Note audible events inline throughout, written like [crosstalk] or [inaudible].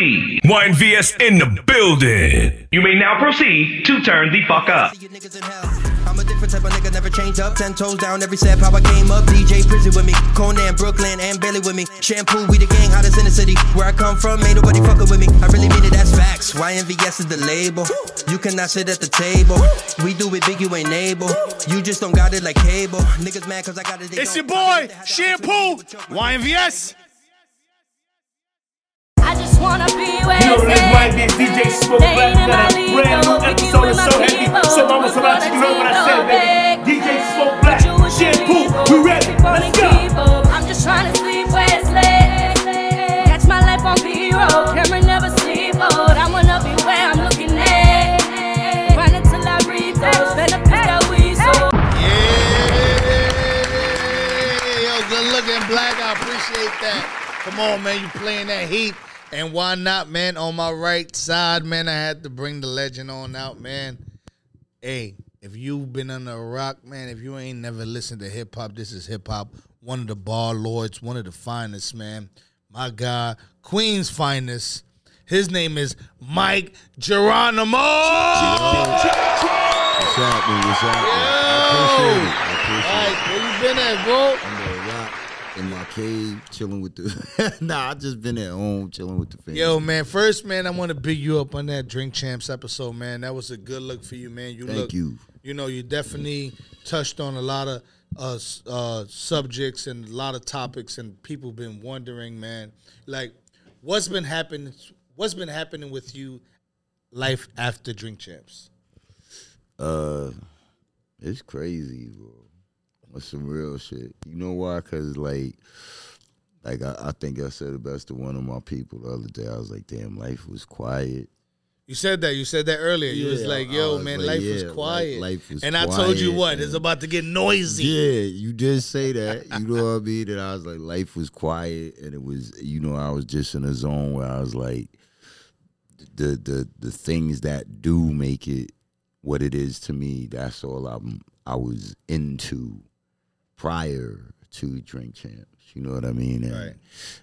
proceed. YNVS in the building. You may now proceed to turn the fuck up. See you niggas in hell. I'm a different type of nigga, never change up. Ten toes down, every step how I came up. DJ Prizzy with me, Conan, Brooklyn, and Bailey with me. Shampoo, we the gang, hottest in the city. Where I come from, ain't nobody fucking with me. I really mean it, that's facts. YNVS is the label. You cannot sit at the table. We do it big, you ain't able. You just don't got it like cable. Niggas mad cause I got it. It's your boy, Shampoo, YNVS. I just wanna be where You know it's this at. might be DJ Smoke Staying Black in my got a league, brand new go with you episode in of my So Heavy. people. So mama, so much, you know what I said, baby. DJ Smoke Black, Shampoo, we ready. Let's go. I'm just trying to sleep where it's lit. Catch my life on B-roll. Camera never sleep mode. I wanna be where I'm looking at. Run until I breathe those benefits that we sold. Yeah, yo, good looking black. I appreciate that. Come on, man, you playing that heat. And why not, man? On my right side, man, I had to bring the legend on out, man. Hey, if you've been under a rock, man, if you ain't never listened to hip hop, this is hip hop. One of the bar lords, one of the finest, man. My God, Queen's finest. His name is Mic Geronimo. What's happening? What's happening? I appreciate it. I appreciate Mike, where you been at, bro? it. I'm gonna rock in my cave, chilling with the. [laughs] nah, I just been at home, chilling with the family. Yo, man. First, man, I want to big you up on that Drink Champs episode, man. That was a good look for you, man. You Thank look, you. You know, you definitely touched on a lot of uh, uh, subjects and a lot of topics, and people been wondering, man, like what's been happening? What's been happening with you, life after Drink Champs? Uh, it's crazy, bro. That's some real shit. You know why? Cause like, like I, I think I said it best to one of my people the other day. I was like, damn, life was quiet. You said that. You said that earlier. you was like, "Yo, was man, like, life yeah, was quiet." life was and I told you quiet what? It's about to get noisy. Yeah, you did say that. You know what I mean? And I was like, life was quiet, and it was, you know, I was just in a zone where I was like, the the the things that do make it what it is to me. That's all I'm. I was into prior to Drink Champs. You know what I mean? And, Right.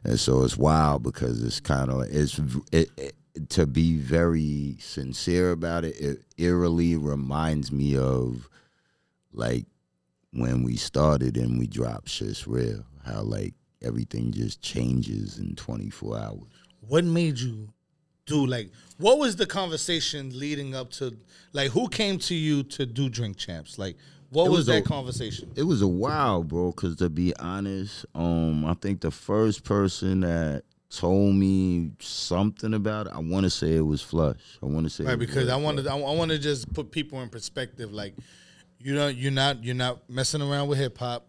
and so it's wild because it's kind of it's it, it, to be very sincere about it. It eerily reminds me of like when we started and we dropped shit's real. How like everything just changes in 24 hours. what made you do like what was the conversation leading up to like who came to you to do drink champs like what was, was that a- conversation It was a while, bro. Cause to be honest, um, I think the first person that told me something about it, I want to say it was Flush. I want to say right because i wanted I, I want to just put people in perspective like you know you're not you're not messing around with hip-hop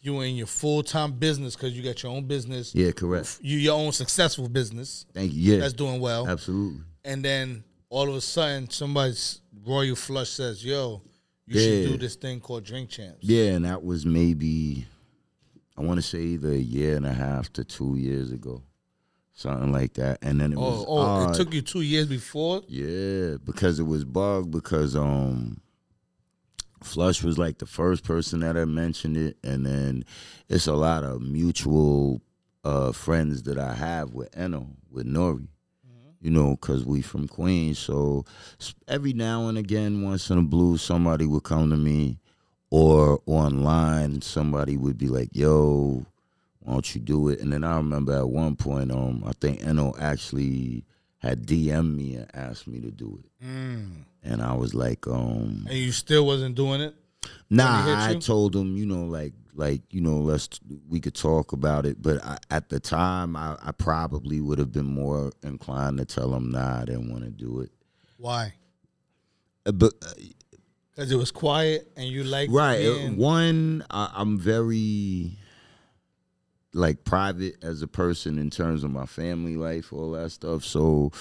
you in your full-time business because you got your own business Mm-hmm. Yeah, correct. you your own successful business Thank you. Yeah, that's doing well absolutely. and then all of a sudden somebody's royal flush says yo you should do this thing called drink champs Yeah, and that was maybe I want to say either a year and a half to two years ago, something like that. And then it was oh, oh odd. it took you two years before Yeah, because it was bug because um Flush was like the first person that I mentioned it and then it's a lot of mutual uh friends that I have with Eno, with Nori. You know, cause we from Queens, so every now and again, once in a blue, somebody would come to me, or online, somebody would be like, "Yo, why don't you do it?" And then I remember at one point, um, I think Eno actually had DM'd me and asked me to do it, and I was like, um, and you still wasn't doing it? Nah, I told him, you know, like, like you know, let's we could talk about it. But I, at the time, I, I probably would have been more inclined to tell him, nah, I didn't want to do it. why Uh, But uh, because it was quiet and you like right, uh, being- one, I, I'm very like private as a person in terms of my family life, all that stuff. So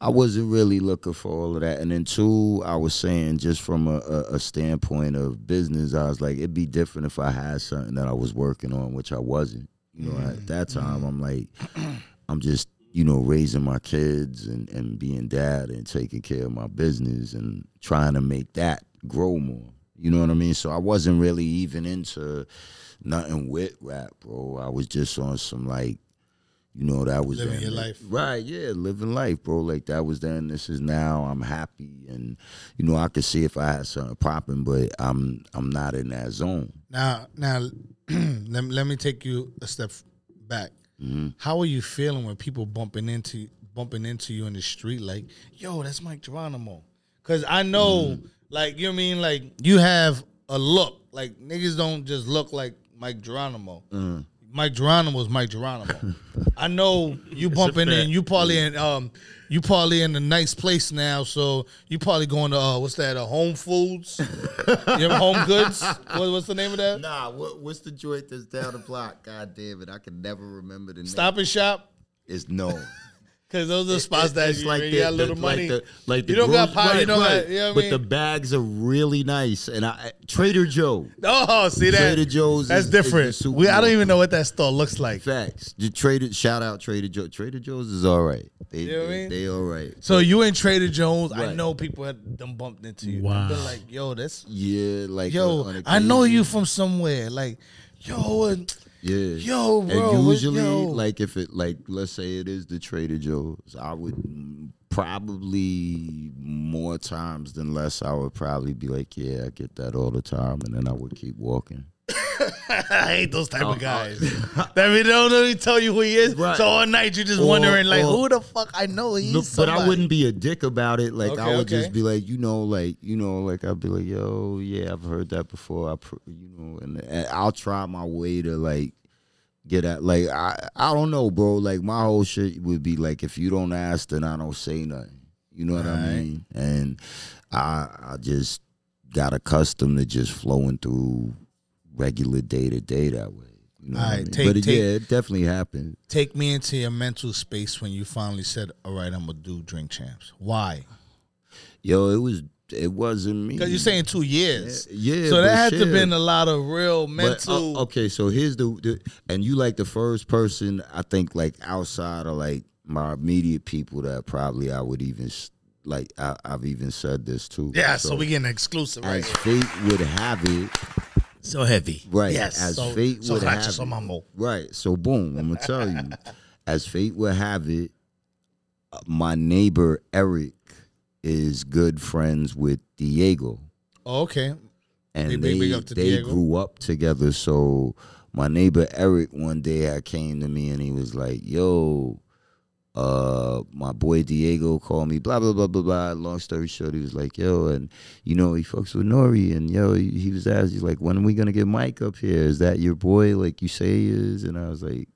I wasn't really looking for all of that. And then two, I was saying just from a, a, a standpoint of business, I was like, it'd be different if I had something that I was working on, which I wasn't. You know, at that mm-hmm. time, mm-hmm. I'm like, I'm just you know raising my kids and and being dad and taking care of my business and trying to make that grow more. You know what I mean? So I wasn't really even into nothing with rap, bro. I was just on some like, You know, that was Living your life. Right, yeah, living life, bro. Like that was then, this is now. I'm happy and you know, I could see if I had something popping, but I'm I'm not in that zone. Now, now, [clears throat] let, me- let me take you a step back. Mm-hmm. How are you feeling when people bumping into bumping into you in the street? Like, yo, that's Mic Geronimo. Because I know, Mm-hmm. Like, you know what I mean? Like, you have a look. Like, niggas don't just look like Mic Geronimo. Mm-hmm. Mic Geronimo is Mic Geronimo. [laughs] I know you bumping in. You probably in. Um, you probably in a nice place now. So you probably going to uh, what's that? Uh, Home Foods. you have Home Goods. What, what's the name of that? Nah, what, what's the joint that's down the block? God damn it, I can never remember the name. Stop and Shop. It's no. Because those are the spots that it's you, like you the, got a little the- money. Like the, like the you don't got grocery- power. you right, don't right. got. You know what I but mean? the bags are really nice, and I Trader Joe. oh, see that? Trader Joe's That's is- is different. super we, I don't even know what that store looks like. Facts. The Trader shout out Trader Joe. Trader Joe's is all right. They You know what I they, mean? they all right. So you in Trader Joe's? I know people had them bumped into you. Wow. Been like, yo, that's Yeah, like yo. on I know you from somewhere. Like, yo, uh, Yeah. yo, bro. and usually, yo. like if it like let's say it is the Trader Joe's, I would probably more times than less. I would probably be like, yeah, I get that all the time, and then I would keep walking. [laughs] I hate those type of oh, oh. guys. that mean, they don't really tell you who he is. Oh, Right. So all night you're just Or- wondering, like, or- who the fuck I know? He's Look, but I wouldn't be a dick about it. Like I would okay. just be like, you know, like you know, like I'd be like, yo, yeah, I've heard that before. I, pr- you know, and, and I'll try my way to like get at. Like I, I don't know, bro. Like my whole shit would be like, if you don't ask, then I don't say nothing. You know what I Right. mean? And I, I just got accustomed to just flowing through regular day to day that way. You know what I mean? take- but it, take- yeah, it definitely happened. Take me into your mental space when you finally said, "All right, I'm gonna do Drink Champs." Why? Yo, it was. It wasn't me. Because you're saying two years. Yeah, So but that had to shit. been a lot of real But, mental. uh, okay, so here's the, the and you like the first person I think like outside of like my immediate people that probably I would even like I, I've even said this too. yeah, so, we getting exclusive right as here. fate would have it, So heavy. right? Yes. as so, fate so would hot, have so it, mambo. right? So boom, I'm gonna tell you, as fate would have it, uh, my neighbor Eric is good friends with Diego. Oh, okay. and Big- they big- big to they Diego. grew up together. So my neighbor Eric one day had came to me and he was like, "Yo, uh, my boy Diego called me. Blah blah blah blah blah." Long story short, he was like, "Yo," and you know he fucks with Nori, and yo, he, he was asked, he's like, "When are we gonna get Mike up here? Is that your boy? Like you say he is?" And I was like,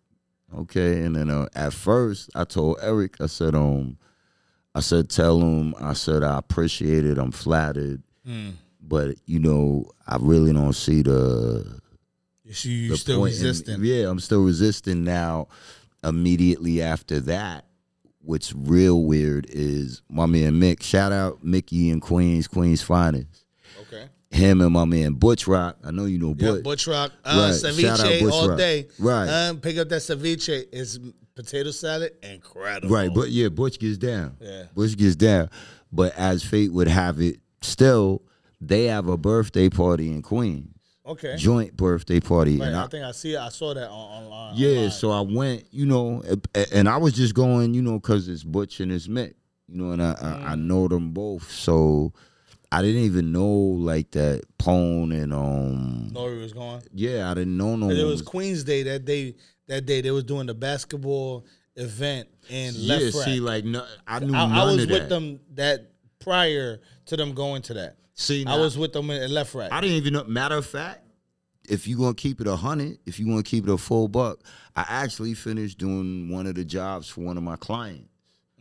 "Okay." And then uh, at first, I told Eric, I said, "Um." I said, tell him, I said, I appreciate it. I'm flattered Mm. but you know, I really don't see the You see, you still point in- resisting. yeah, I'm still resisting now. Immediately after that, what's real weird is my man Mick. Shout out Mickey and Queens, Queens finest. Okay. Him and my man Butch Rock. I know you know Butch. Yeah, Butch. Rock. Uh, Right. Shout out ceviche all Rock. day. Right. Um, pick up that ceviche. It's potato salad. Incredible. Right, but yeah, Butch gets down. Yeah. Butch gets down. But as fate would have it, still they have a birthday party in Queens. Okay. Joint birthday party. Right, and I, think I see. I saw that on online. Yeah, online. so I went, you know, and I was just going, you know, because it's Butch and it's Mick, you know, and I, I, I Mm. know them both, so I didn't even know like that Pone and um, Nori was going. yeah, I didn't know no. It one was Queen's Day that day. That day they was doing the basketball event in yeah, LeFrak. see, like no, I knew I, I was with them that prior to them going to that. See, I was with them in LeFrak. I didn't even know. Matter of fact, if you gonna keep it a hundred, if you want to keep it a full buck, I actually finished doing one of the jobs for one of my clients.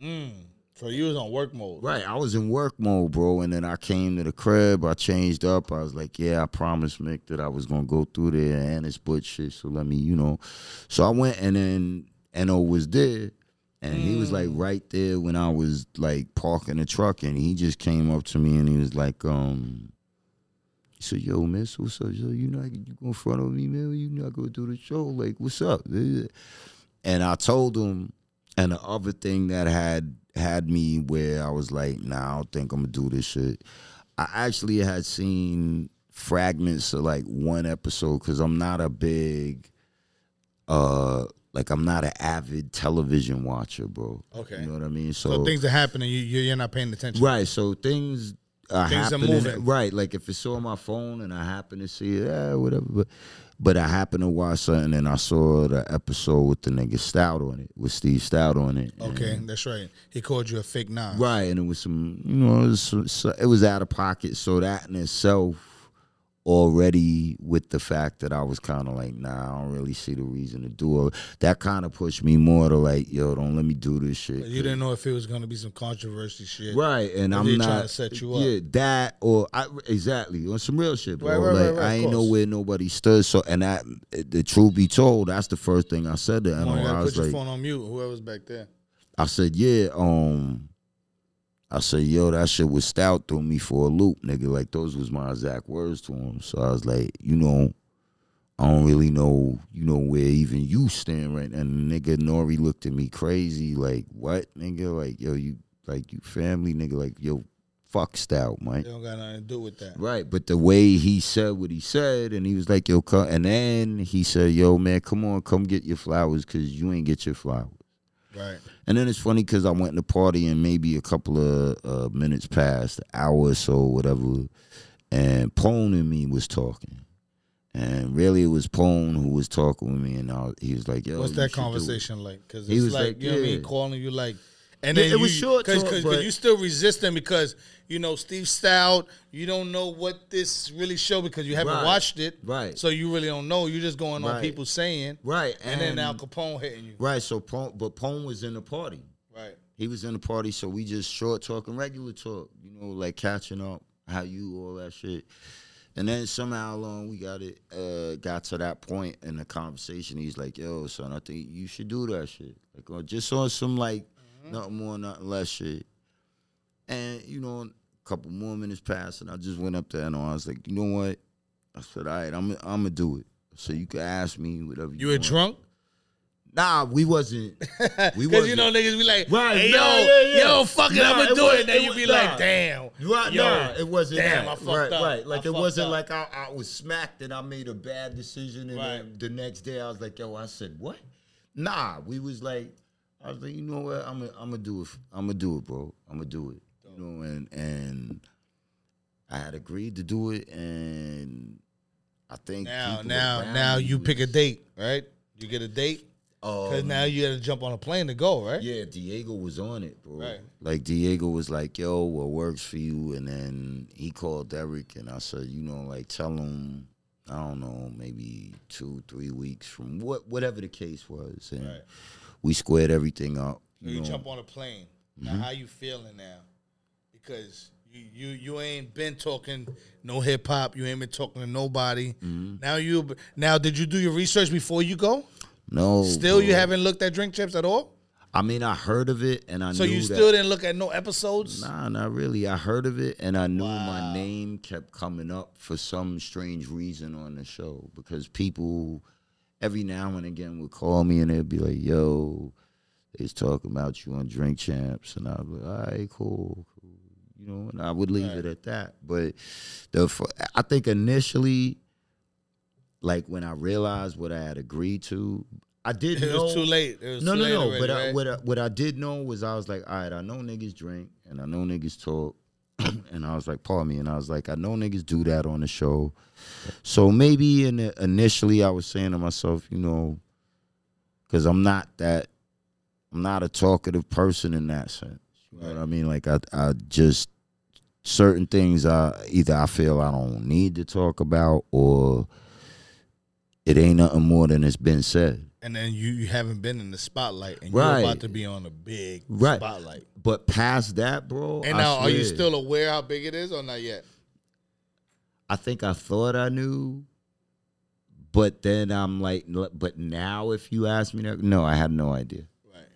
Mm. so you was on work mode. Right, I was in work mode, bro, and then I came to the crib. I changed up. I was like, "Yeah, I promised Mick that I was gonna go through there and it's butch shit." So let me, you know. So I went, and then No was there, and he was like right there when I was like parking the truck, and he just came up to me and he was like, "Um." He said, "Yo, man, so what's up? Yo, you not you go in front of me, man? You not gonna do the show? Like, what's up?" And I told him, and the other thing that had had me where I was like, nah, I don't think I'm gonna do this shit. I actually had seen fragments of like one episode because I'm not a big uh like I'm not an avid television watcher, bro. Okay. you know what I mean. So things are happening. You you- you're not paying attention. Right. So things are Things are moving. Right. Like if it's on my phone and I happen to see it, yeah, whatever. But but I happen to watch something and I saw the episode with the nigga Stoute on it, with Steve Stoute on it. Okay, that's right. He called you a fake nine. Right, and it was some, you know, it was, so- it was out of pocket. So that in itself, already with the fact that I was kind of like, nah, I don't really see the reason to do it. That kind of pushed me more to like, yo, don't let me do this shit. You didn't know if it was gonna be some controversy shit. Right, and I'm not trying to set you up. Yeah, that or I, exactly on some real shit, bro. Right, right, like right, I ain't know where nobody stood. So, and that the truth be told, that's the first thing I said to Come on, Eno. you I was put your like, phone on mute. Whoever's back there. I said, yeah, um, I said, yo, that shit was Stoute threw me for a loop, nigga. Like those was my exact words to him. So I was like, you know, I don't really know, you know, where even you stand right now. And nigga Nori looked at me crazy, like, what, nigga? Like, yo, you like you family, nigga, like, yo, fuck Stoute, Mike. They don't got nothing to do with that. Right, but the way he said what he said, and he was like, "Yo, come," and then he said, "Yo, man, come on, come get your flowers, cause you ain't get your flowers." Right. And then it's funny because I went to the party and maybe a couple of uh, minutes passed, hour or so, whatever, and Pone and me was talking. And really, it was Pone who was talking with me, and I, he was like, "Yo, What's that should do it." conversation like? Because He was like, like, you know what I mean, calling you like, and Yeah, then it was you, short cause, cause, you still resisting because you know Steve Stoute. You don't know what this really show because you haven't Right. watched it, Right. So you really don't know. You're just going on people saying, Right, and, then Al Capone hitting you, Right, so Pone, but Pone was in the party. right? He was in the party, so we just short talking, regular talk, you know, like catching up, how you, all that shit. And then somehow along we got it, uh, got to that point in the conversation. He's like, "Yo, son, I think you should do that shit, like on just on some like nothing more, nothing less shit." And you know, a couple more minutes passed, and I just went up there and I was like, "You know what?" I said, "All right, I'm, I'm gonna do it." So you can ask me whatever you. You were want. drunk Nah, we wasn't. [laughs] We because you wasn't. know niggas be like, Right, hey, nah, yo, yeah, yeah. yo, fuck it, Nah, I'ma do was- it. And then it you was- be nah. like, damn, Right, yo, nah, it wasn't damn, that. I fucked right, up. right. Like I it fucked wasn't up. like I, I was smacked and I made a bad decision and then the next day I was like, yo, I said what? Nah, we was like, I was like, you know what? I'm gonna I'm gonna do it. I'm gonna do it, bro. I'm gonna do it. You know, and and I had agreed to do it, and I think Now, now, now you pick a date, right? You get a date because Um, now you got to jump on a plane to go, right? Yeah, Diego was on it, bro. Right. Like Diego was like, "Yo, what works for you?" And then he called Derek, and I said, "You know, like tell him, I don't know, maybe two, three weeks from what, whatever the case was." And Right. We squared everything up. So You you know, jump on a plane. Mm-hmm. Now, how you feeling now? Because you you you ain't been talking no hip hop. You ain't been talking to nobody. Mm-hmm. Now you now did you do your research before you go? no, Still, you haven't looked at Drink Champs at all. I mean, I heard of it, and I So knew you that- still didn't look at no episodes. Nah, not really. I heard of it, and I knew my name kept coming up for some strange reason on the show because people every now and again would call me and they'd be like, "Yo, they's talking about you on Drink Champs," and I'd be like, "All right, cool." cool," You know, and I would leave it at that. But the I think initially, like when I realized what I had agreed to, I did [laughs] know It know was too late. It was no, too no, late no. already, but I, what I, what I did know was I was like, all right, I know niggas drink and I know niggas talk, [clears throat] and I was like, pardon me, and I was like, I know niggas do that on the show, so maybe in the, initially I was saying to myself, you know, because I'm not that, I'm not a talkative person in that sense. You know what I mean? Like I, I just certain things I either I feel I don't need to talk about or it ain't nothing more than it's been said. And then you, you haven't been in the spotlight, and Right. you're about to be on a big Right. spotlight. But past that, bro. And I now, are you still aware how big it is, or not yet? I think I thought I knew, but then I'm like, but now if you ask me that, no, I had no idea. Right.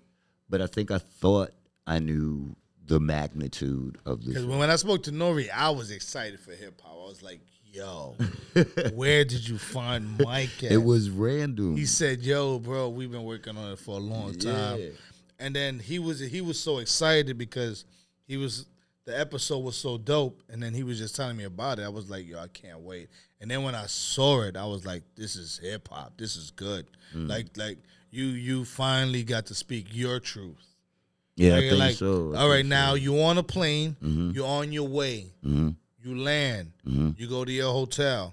But I think I thought I knew the magnitude of this. Because when I spoke to Nori, I was excited for hip hop. I was like, "Yo, [laughs] where did you find Mike at?" It was random. He said, "Yo, bro, we've been working on it for a long time." Yeah. And then he was he was so excited because he was the episode was so dope, and then he was just telling me about it. I was like, "Yo, I can't wait." And then when I saw it, I was like, "This is hip hop. This is good." Mm. Like like you you finally got to speak your truth. Yeah, I Like, think like, so. I all right, now so. you on a plane, Mhm. you're on your way, Mhm. You land, Mhm. you go to your hotel,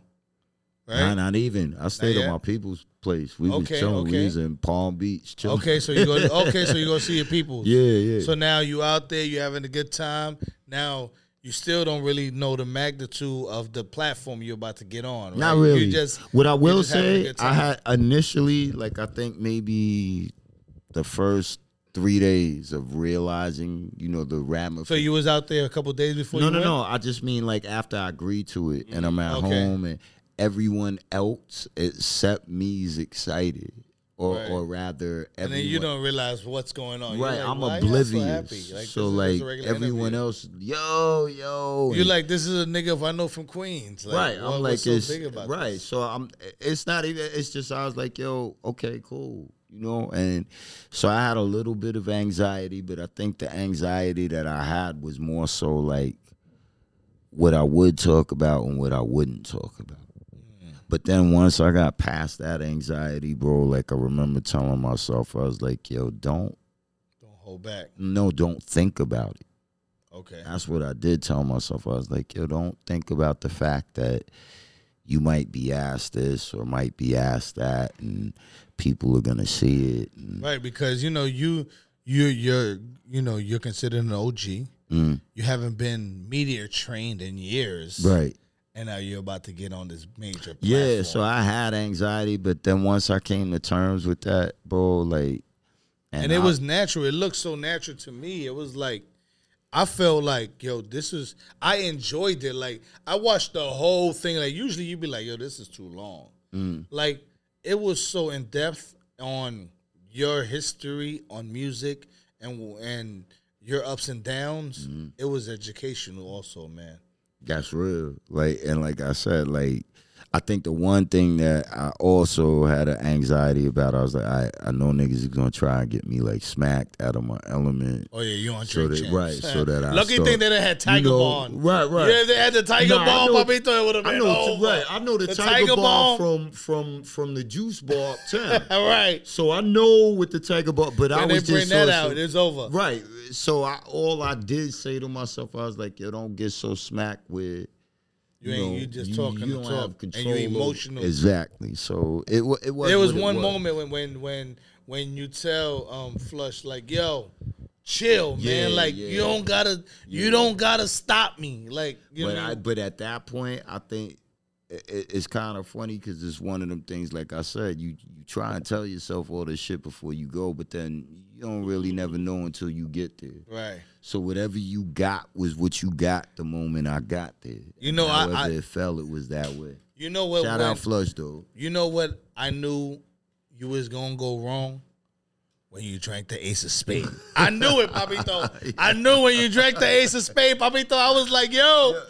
right? Nah, not even. I stayed at my people's place. We was Okay, chilling. okay. We was in Palm Beach. Chilling. Okay, so you go. okay, so you go see your [laughs] people. Yeah, yeah. So now you out there, you having a good time. Now you still don't really know the magnitude of the platform you're about to get on. Right? Not really. You just what I will just having a say, I had initially, like, I think maybe the first three days of realizing, you know, the ramifications. So you was out there a couple days before. no, you no, went? no. I just mean like after I agreed to it, and I'm at Okay. home, and everyone else except me is excited, or Right. or rather, And everyone. then you don't realize what's going on. Right, like, I'm so oblivious. So, Like, this is just a like everyone interview. else, yo, yo. You're like, this is a nigga if I know from Queens. Like, right. I'm like, so it's big about right. this? So I'm. It's not even. It's just I was like, yo, okay, cool, you know. And so I had a little bit of anxiety, but I think the anxiety that I had was more so like what I would talk about and what I wouldn't talk about. But then once I got past that anxiety, bro, like I remember telling myself, I was like, yo, don't, Don't hold back. no, don't think about it. Okay. That's what I did tell myself. I was like, yo, don't think about the fact that you might be asked this or might be asked that, and people are gonna see it. Right, because you know you you you're you know you're considered an OG. Mm, You haven't been media trained in years, right. And now you're about to get on this major. Platform. Yeah. So I had anxiety, but then once I came to terms with that, bro, like, and it I- was natural. It looked so natural to me. It was like I felt like, yo, this is. I enjoyed it. Like I watched the whole thing. Like usually you'd be like, yo, this is too long. Mm. Like it was so in depth on your history on music and and your ups and downs. Mm-hmm. It was educational, also, man. That's real. Like and like I said, like I think the one thing that I also had an anxiety about, I was like, I, I know niggas is gonna try and get me like smacked out of my element. Oh yeah, you on So that- Champs. right, so that I lucky start- thing that they had Tiger you know, Bond. right, right. Yeah, they had the Tiger Nah, I Bond. know- Papito, it would have I know, over. Oh, right? I know the, The Tiger, Tiger Bomb Bomb. from from from the Juice Bar [laughs] uptown. All right. so I know with the Tiger Bomb, but I When they was bring just that so- out, so- it's over. right. So I all I did say to myself, I was like, yo, don't get so smacked with. You ain't- know, you just talking to don't talk, have and you control over- emotional. Exactly. So it it was. There was one moment when when when when you tell um Flush like, yo, chill, Yeah, man. Like yeah. you don't gotta you Yeah. don't gotta stop me. Like you but know. I I, but at that point, I think it, it- it's kind of funny because it's one of them things. Like I said, you you try and tell yourself all this shit before you go, but then you don't really never know until you get there. right. So whatever you got was what you got the moment I got there. You know, I- however I- it felt, it was that way. You know what? Shout when- out Flush though. You know what? I knew you was gonna go wrong when you drank the Ace of Spade. [laughs] I knew it, Papito. I knew when you drank the Ace of Spade, Papito. I was like, yo,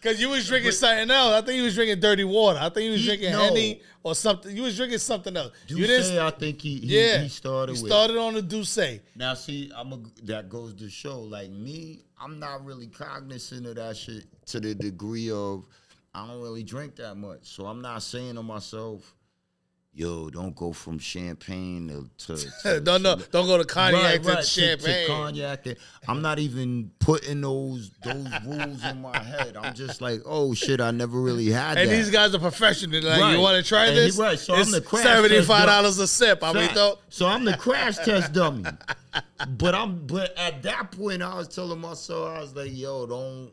because you was drinking something else. I think you was drinking dirty water. I think you was He- drinking no. Henny or something. You was drinking something else. Do you didn't. say I think he he, yeah, he started He with. started on the D'ussé. Now, see, I'm a, that goes to show, like me, I'm not really cognizant of that shit to the degree of I don't really drink that much. So I'm not saying to myself, yo, don't go from champagne to. to, to [laughs] don't. Don't go to cognac right, to champagne. To, cognac. and- I'm not even putting those those rules in my head. I'm just like, oh shit, I never really had and that. these guys are professional. Like, Right. you want to try And he- this? right, so I'm the crash seventy-five dollars a sip, Fact. Papito. So I'm the crash test dummy. But I'm but at that point I was telling myself, I was like, yo, don't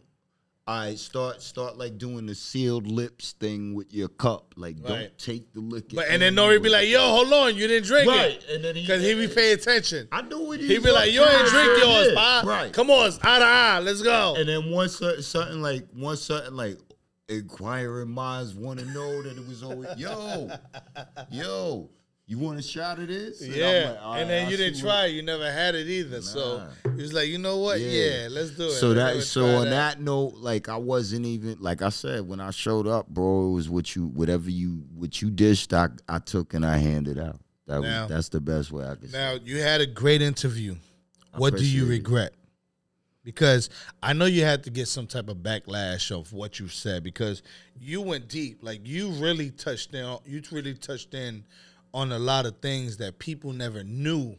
I start start like doing the sealed lips thing with your cup. Like Right. don't take the liquor. But and then Nori be like, "Yo, hold on, you didn't drink Right. it," And then he because he be paying attention. I knew what He He be like, "You ain't drink yours, pa. Right. Come on, it's eye to eye. Let's go." And then once certain, something like once something like inquiring minds want to know that it was always yo, yo, you want a shot of this? And I'm yeah, like, "All and then I you didn't try. it. You never had it either. So Nah. he was like, "You know what? Yeah. Yeah, let's do it." So that so on that note, like I wasn't even like I said when I showed up, bro. It was what you whatever you what you dished, I I took and I handed out. That Now- was that's the best way I could. say. Now you had a great interview. What do you it. regret? Because I know you had to get some type of backlash of what you said because you went deep. Like you really touched in. You really touched in on a lot of things that people never knew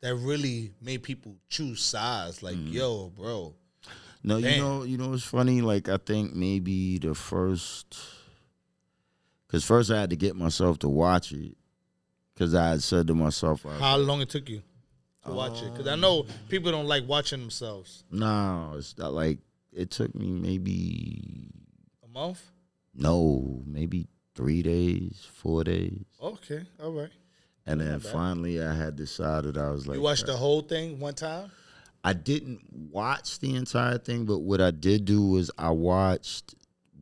that really made people choose sides. Like, mm-hmm. yo, bro. No, you know, you know it's funny? Like I think maybe the first, because first I had to get myself to watch it, because I had said to myself, How long it took you to watch it? Because I know um, people don't like watching themselves. No, it's not like it took me maybe A month? no, maybe three days, four days, Okay, all right. and then finally I had decided I was like, You watched the whole thing one time? I didn't watch the entire thing, but what I did do was I watched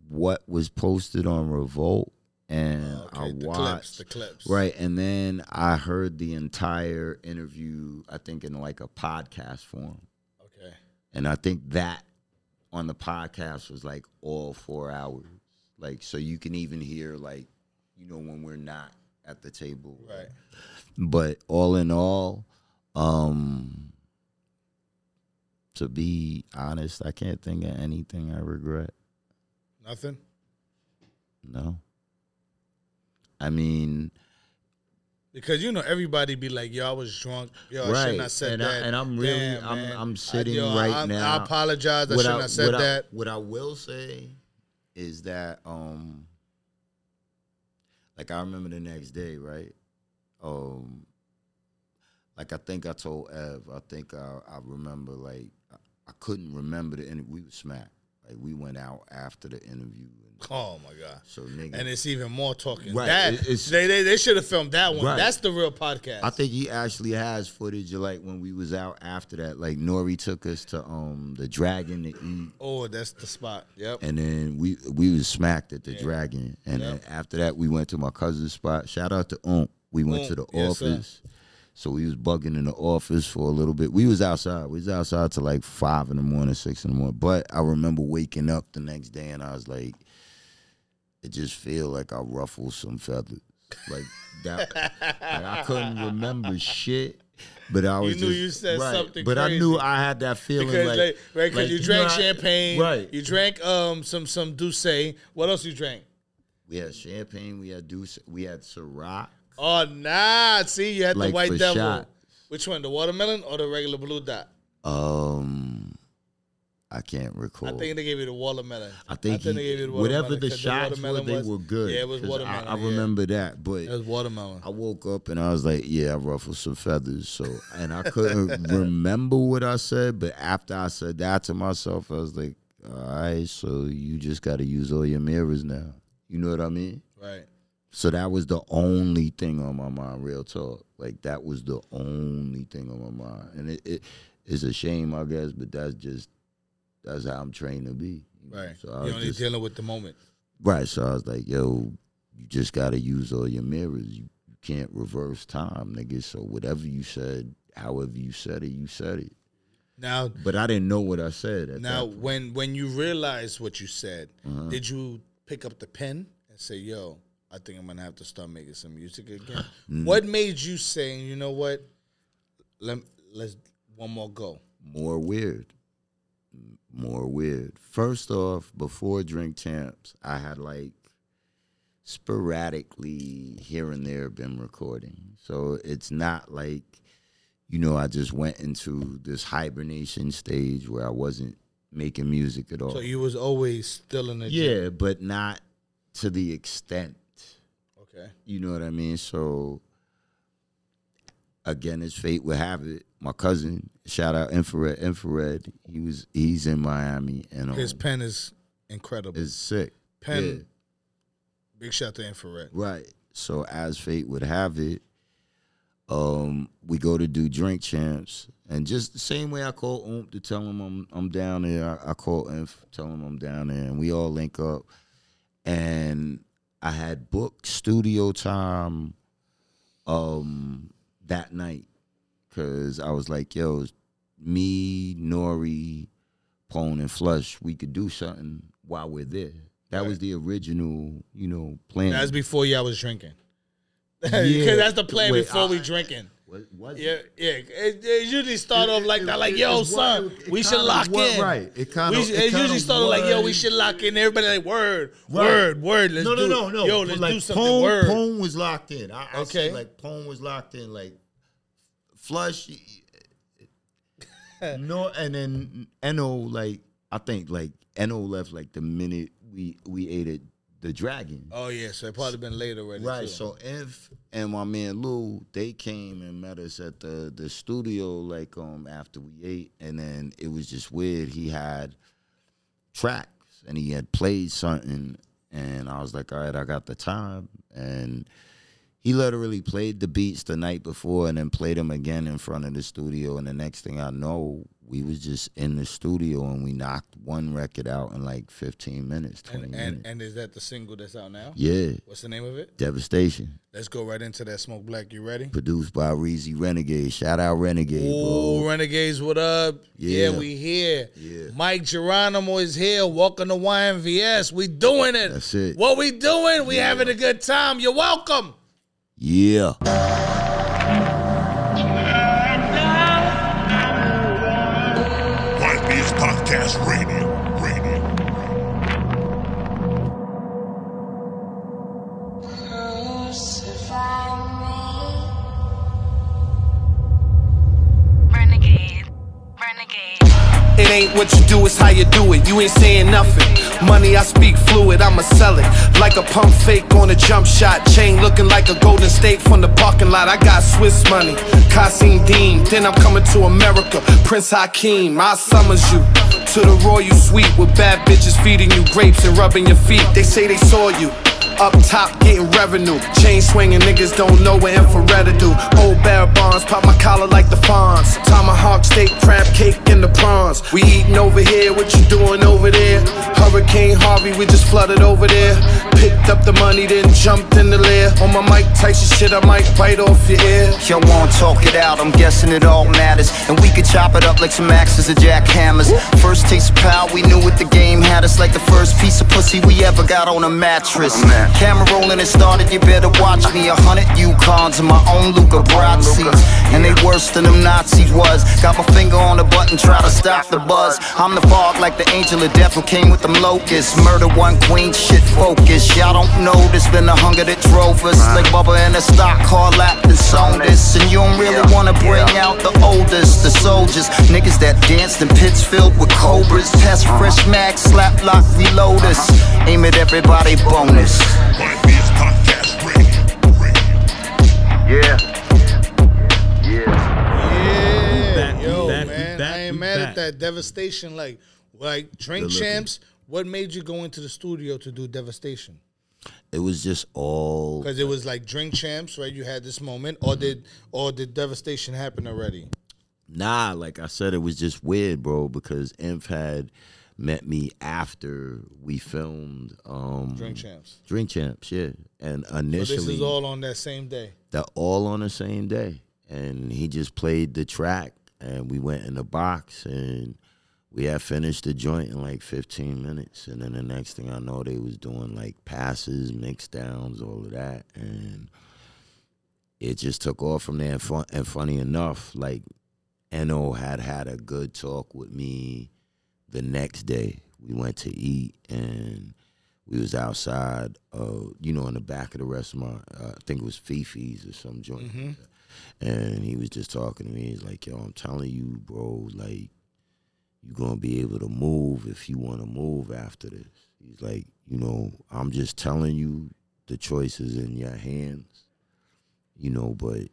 what was posted on Revolt, and oh, I Okay, the watched clips, the clips. right, and then I heard the entire interview. I think in like a podcast form. Okay. And I think that on the podcast was like all four hours. Like, so you can even hear, like, you know, when we're not at the table. Right. But all in all, um, to be honest, I can't think of anything I regret. Nothing? No. I mean, Because you know everybody be like, "Yo, I was drunk. Yo, I shouldn't have said and I- that." and I'm really- Damn, I'm- I'm I- sitting yo, right I'm- now. I apologize. I shouldn't have said what I- that. what I will say is that, um, like I remember the next day, right? Um, like I think I told Ev, I think I, I remember like I, I couldn't remember the interview. We were smacked. Like we went out after the interview, Oh my god! so nigga. And it's even more talking. Right, That it's- they they, they should have filmed that one. Right. That's the real podcast. I think he actually has footage of like when we was out after that. Like Nori took us to um the Dragon to eat. oh, that's the spot. Yep. and then we we was smacked at the dragon and then after that we went to my cousin's spot shout out to ump we went to the yes, sir. office so we was bugging in the office for a little bit we was outside we was outside till like five in the morning six in the morning but i remember waking up the next day and i was like it just feel like i ruffled some feathers like that like i couldn't remember shit but I was You knew just- you said right. something But I knew. I had that feeling because like, like, right, because like, you know drank how- champagne. right? You drank um some some D'ussé. What else you drank? We had champagne. We had D'ussé. We had Ciroc. Oh nah. See, you had the white devil. shots. Which one? The watermelon or the regular blue dot? Um, I can't recall. I think they gave you the watermelon. I think, they he- gave you the whatever watermelon, the 'cause shots were, watermelon they was- were good. Yeah, it was watermelon. I, I yeah. remember that, but It was watermelon. I woke up and I was like, "Yeah, I ruffled some feathers." So, and I couldn't [laughs] remember what I said, but after I said that to myself, I was like, "All right, so you just got to use all your mirrors now." You know what I mean? Right. So that was the only thing on my mind, real talk. Like that was the only thing on my mind, and it, it it's a shame, I guess, but that's just that's how I'm trained to be. Right. So I You're only just, dealing with the moment. right. So I was like, yo, you just got to use all your mirrors. You, you can't reverse time, nigga. So whatever you said, however you said it, you said it. Now But I didn't know what I said. At now when when you realized what you said, Uh-huh. did you pick up the pen and say, yo, I think I'm gonna have to start making some music again? [laughs] Mm. What made you say, you know what? Let let's one more go. more weird. More weird. First off, before Drink Champs, I had like sporadically here and there been recording. So it's not like, you know, I just went into this hibernation stage where I wasn't making music at all. So you was always still in the yeah, but not to the extent. Okay. You know what I mean? So again, as fate would have it, my cousin, shout out Infrared, Infrared, he was he's in Miami and um, His pen is incredible. It's sick. pen Yeah, big shout to infrared. right. So as fate would have it, um, we go to do drink champs, and just the same way I call Ump to tell him I'm I'm down there, I, I call Inf, tell him I'm down there, and we all link up. And I had booked studio time um that night because I was like, yo, me, Nori, Pone, and Flush, we could do something while we're there. That was the original, you know, plan. That's before y'all was drinking. [laughs] Yeah. Because that's the plan Wait, before we drinking. Was, was Yeah, it? yeah. It, it usually start It- off like it- that, like it- yo, it son, it- it we should lock in. right. It kinda- it it usually started like yo, we should lock in. Everybody like word, Right. word, word. Let's no, do no, no, no. Yo, let's like do something. Pone, word. Pone was locked in. I, I Okay. like Pone was locked in. Like Flush, no, and then Eno like I think like Eno left like the minute we we ate at the Dragon. Oh yeah, so it probably been late already. Right. too. So if and my man Lou, they came and met us at the the studio like um after we ate, and then it was just weird. He had tracks and he had played something, and I was like, all right, I got the time, and he literally played the beats the night before and then played them again in front of the studio, and the next thing I know. We was just in the studio and we knocked one record out in like 15 minutes, 20 and, minutes. and and is that the single that's out now? yeah, What's the name of it? devastation. Let's go right into that smoke black. You ready? produced by Reezy Renegade. Shout out Renegade, Ooh, bro. Renegades, what up? Yeah, Yeah. we here. Yeah. Mic Geronimo is here. Welcome to YNVS. We doing it. That's it. What we doing? We having a good time. You're welcome. Yeah. Ain't what you do, it's how you do it. You ain't saying nothing. Money, I speak fluid, I'ma sell it. Like a pump fake on a jump shot. Chain looking like a golden state from the parking lot. I got Swizz money, Kasseem Dean. Then I'm coming to America. Prince Hakeem, I summons you to the royal suite with bad bitches feeding you grapes and rubbing your feet. They say they saw you. Up top, getting revenue. Chain swinging niggas don't know what infrared to do. Old bear bonds, pop my collar like the fawns. Tomahawk steak, crab cake, and the prawns. We eating over here, what you doing over there? Hurricane Harvey, we just flooded over there. Picked up the money, then jumped in the lair. On my Mike Tyson shit, I might bite off your ear. Y'all won't talk it out, I'm guessing it all matters. And we could chop it up like some axes or jackhammers. First taste of power, we knew what the game had us. Like the first piece of pussy we ever got on a mattress. Camera rolling it started, you better watch me. A hundred Yukons and my own Luca Brasi's. And they worse than them Nazis was. Got my finger on the button, try to stop the buzz. I'm the fog like the angel of death who came with them locusts. Murder one queen, shit focus. Y'all don't know this been the hunger that drove us. Like Bubba in a stock car lap and sown this. And you don't really wanna bring out the oldest, the soldiers. Niggas that danced in pits filled with cobras. Test fresh max, slap lock, reload us. Aim at everybody bonus. YNVS Podcast Radio. Radio. Yeah. Yeah. Yeah, back, yo, back, man, back, I ain't mad at that devastation. Like, like drink champs. What made you go into the studio to do devastation? It was just all Because it was like drink champs, right? You had this moment, or did or did devastation happen already? nah, like I said, it was just weird, bro, because Inf had met me after we filmed um Drink champs. Drink Champs, yeah. And So initially this is all on that same day. they're all on the same day. And he just played the track and we went in the box and we had finished the joint in like 15 minutes. And then the next thing I know, they was doing like passes, mix downs, all of that. And it just took off from there. And, fun, and funny enough, like Eno had had a good talk with me the next day. We went to eat and we was outside, uh, you know, in the back of the restaurant. Uh, I think it was Fifi's or some joint. that. And he was just talking to me. He's like, "Yo, I'm telling you, bro, like you're gonna be able to move if you want to move after this." He's like, "You know, I'm just telling you, the choice is in your hands, you know, but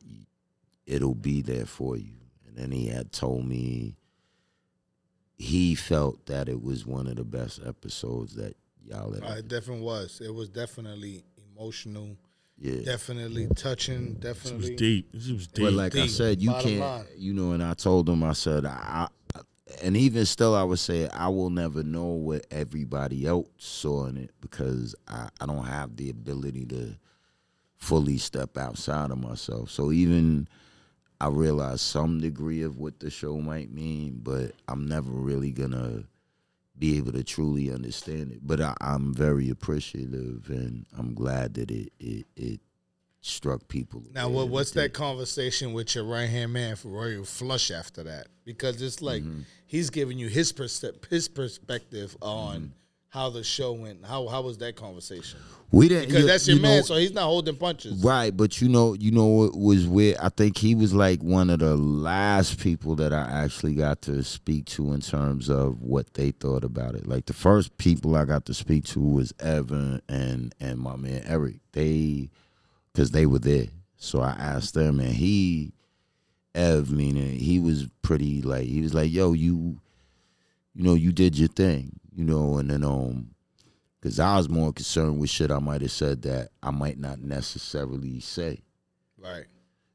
it'll be there for you." And then he had told me he felt that it was one of the best episodes that y'all had. Uh, it definitely was. It was definitely emotional, yeah. definitely touching, This was definitely. deep. This was deep. But like I said, you Bottom can't, line. you know. And I told him, I said, I, I, and even still, I would say I will never know what everybody else saw in it because I, I don't have the ability to fully step outside of myself. So even I realize some degree of what the show might mean, but I'm never really gonna be able to truly understand it. But I, I'm very appreciative, and I'm glad that it it, it struck people. Now, what, what's that conversation with your right hand man for Royal Flush after that? Because it's like Mm-hmm. he's giving you his pers- his perspective on Mm-hmm. How the show went. How how was that conversation? We didn't Because you- that's your you man, know- so he's not holding punches. Right, but you know, you know what was weird? I think he was like one of the last people that I actually got to speak to in terms of what they thought about it. Like the first people I got to speak to was Evan and and my man Eric. They because they were there. So I asked them and he Ev meaning he was pretty like he was like, yo, you you know, you did your thing, you know, and then um because I was more concerned with shit I might have said that I might not necessarily say, Right.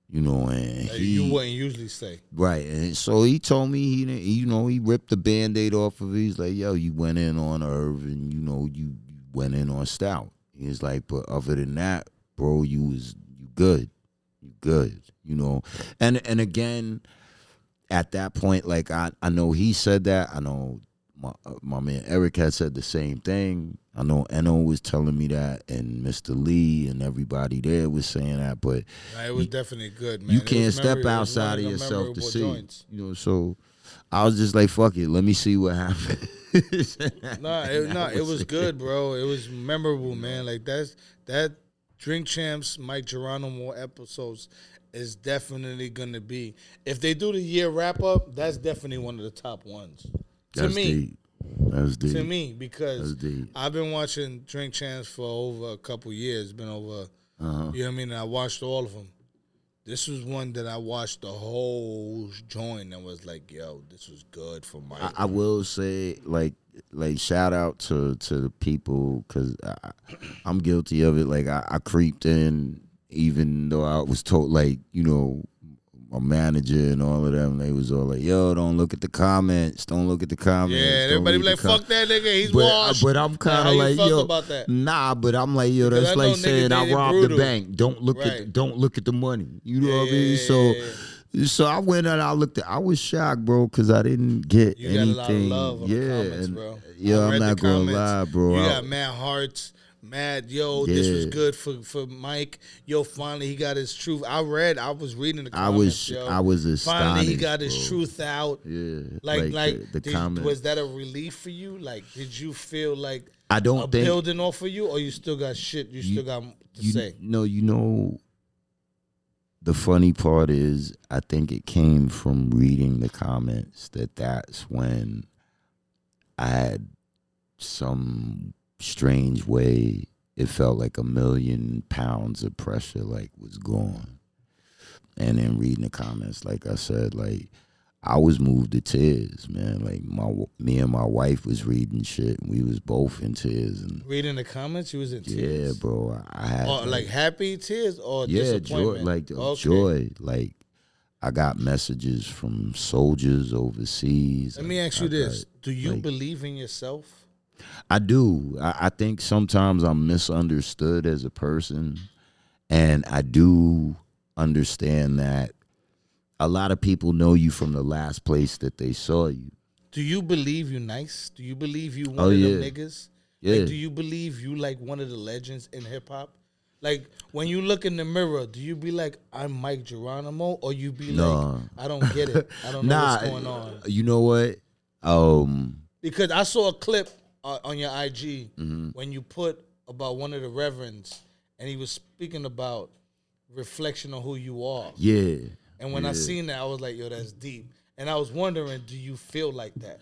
you know, and That he, you wouldn't usually say. right, and so he told me he, didn't- you know, he ripped the band-aid off of it. He's like, yo, you went in on Irv, and you know, you, you went in on Stoute. He's like, but other than that, bro, you was you good, you good, you know, and and again, at that point, like I I know he said that, I know my uh, my man Eric had said the same thing. I know Eno was telling me that, and Mr. Lee and everybody there was saying that. But Nah, it was you, definitely good, man. you can't step memorable. It was one outside of yourself to see. joints. You know, so I was just like, "Fuck it, let me see what happens." Nah, [laughs] it, nah, it was good, bro. It was memorable, man. Like that's that Drink Champs Mic Geronimo episodes is definitely gonna be. If they do the year wrap up, that's definitely one of the top ones. To That's me, deep. That's deep. to me, because. I've been watching Drink Champs for over a couple years. Been over, Uh-huh. you know what I mean. And I watched all of them. This was one that I watched the whole joint and was like, "Yo, this was good for my." I, I will say, like, like shout out to to the people because I'm guilty of it. Like, I, I creeped in, even though I was told, like, you know, my manager and all of them, they was all like, "Yo, don't look at the comments. Don't look at the comments." yeah, don't everybody be like, the com-" "Fuck that nigga, he's but, uh, washed." but I'm kind of like, yo, about that? nah. But I'm like, yo, that's like saying I robbed brutal. the bank. Don't look at, the, don't look at the money. You know Yeah, what I mean? so. So I went and I looked at. I was shocked, bro, because I didn't get You anything. lot of love on yeah, comments, and- bro. yeah, I I'm not gonna comments. lie, bro. You got mad hearts, mad yo. This was good for for Mike. Yo, finally he got his truth. I read. I was reading the Comments, I was- yo. I was Finally, he got his bro. truth out. yeah, Like, like, the, the did- comment. was that a relief for you? Like, did you feel like I don't think building off of you, or you still got shit you, You- still got to you, say? No, you know. The funny part is, I think it came from reading the comments that that's when I had some strange way. It felt like a million pounds of pressure like was gone. And then reading the comments, like I said, like I was moved to tears, man. Like my me and my wife was reading shit, and we was both in tears, and Reading the comments, you was in tears. yeah, bro. I had Or like happy tears or yeah, joy, like Okay. joy. Like I got messages from soldiers overseas. Let me ask you I this: got, Do you like- believe in yourself? I do. I, I think sometimes I'm misunderstood as a person, and I do understand that a lot of people know you from the last place that they saw you. Do you believe you nice? Do you believe you one Oh, of yeah. them niggas? Yeah. Like, do you believe you like one of the legends in hip hop? Like when you look in the mirror, do you be like, I'm Mic Geronimo, or you be No. like, I don't get it. I don't know [laughs] what's going on. you know what? Um, Because I saw a clip uh, on your IG Mm-hmm. when you put about one of the reverends, and he was speaking about reflection on who you are. yeah. And when I seen that, I was like, yo, that's deep. And I was wondering, do you feel like that?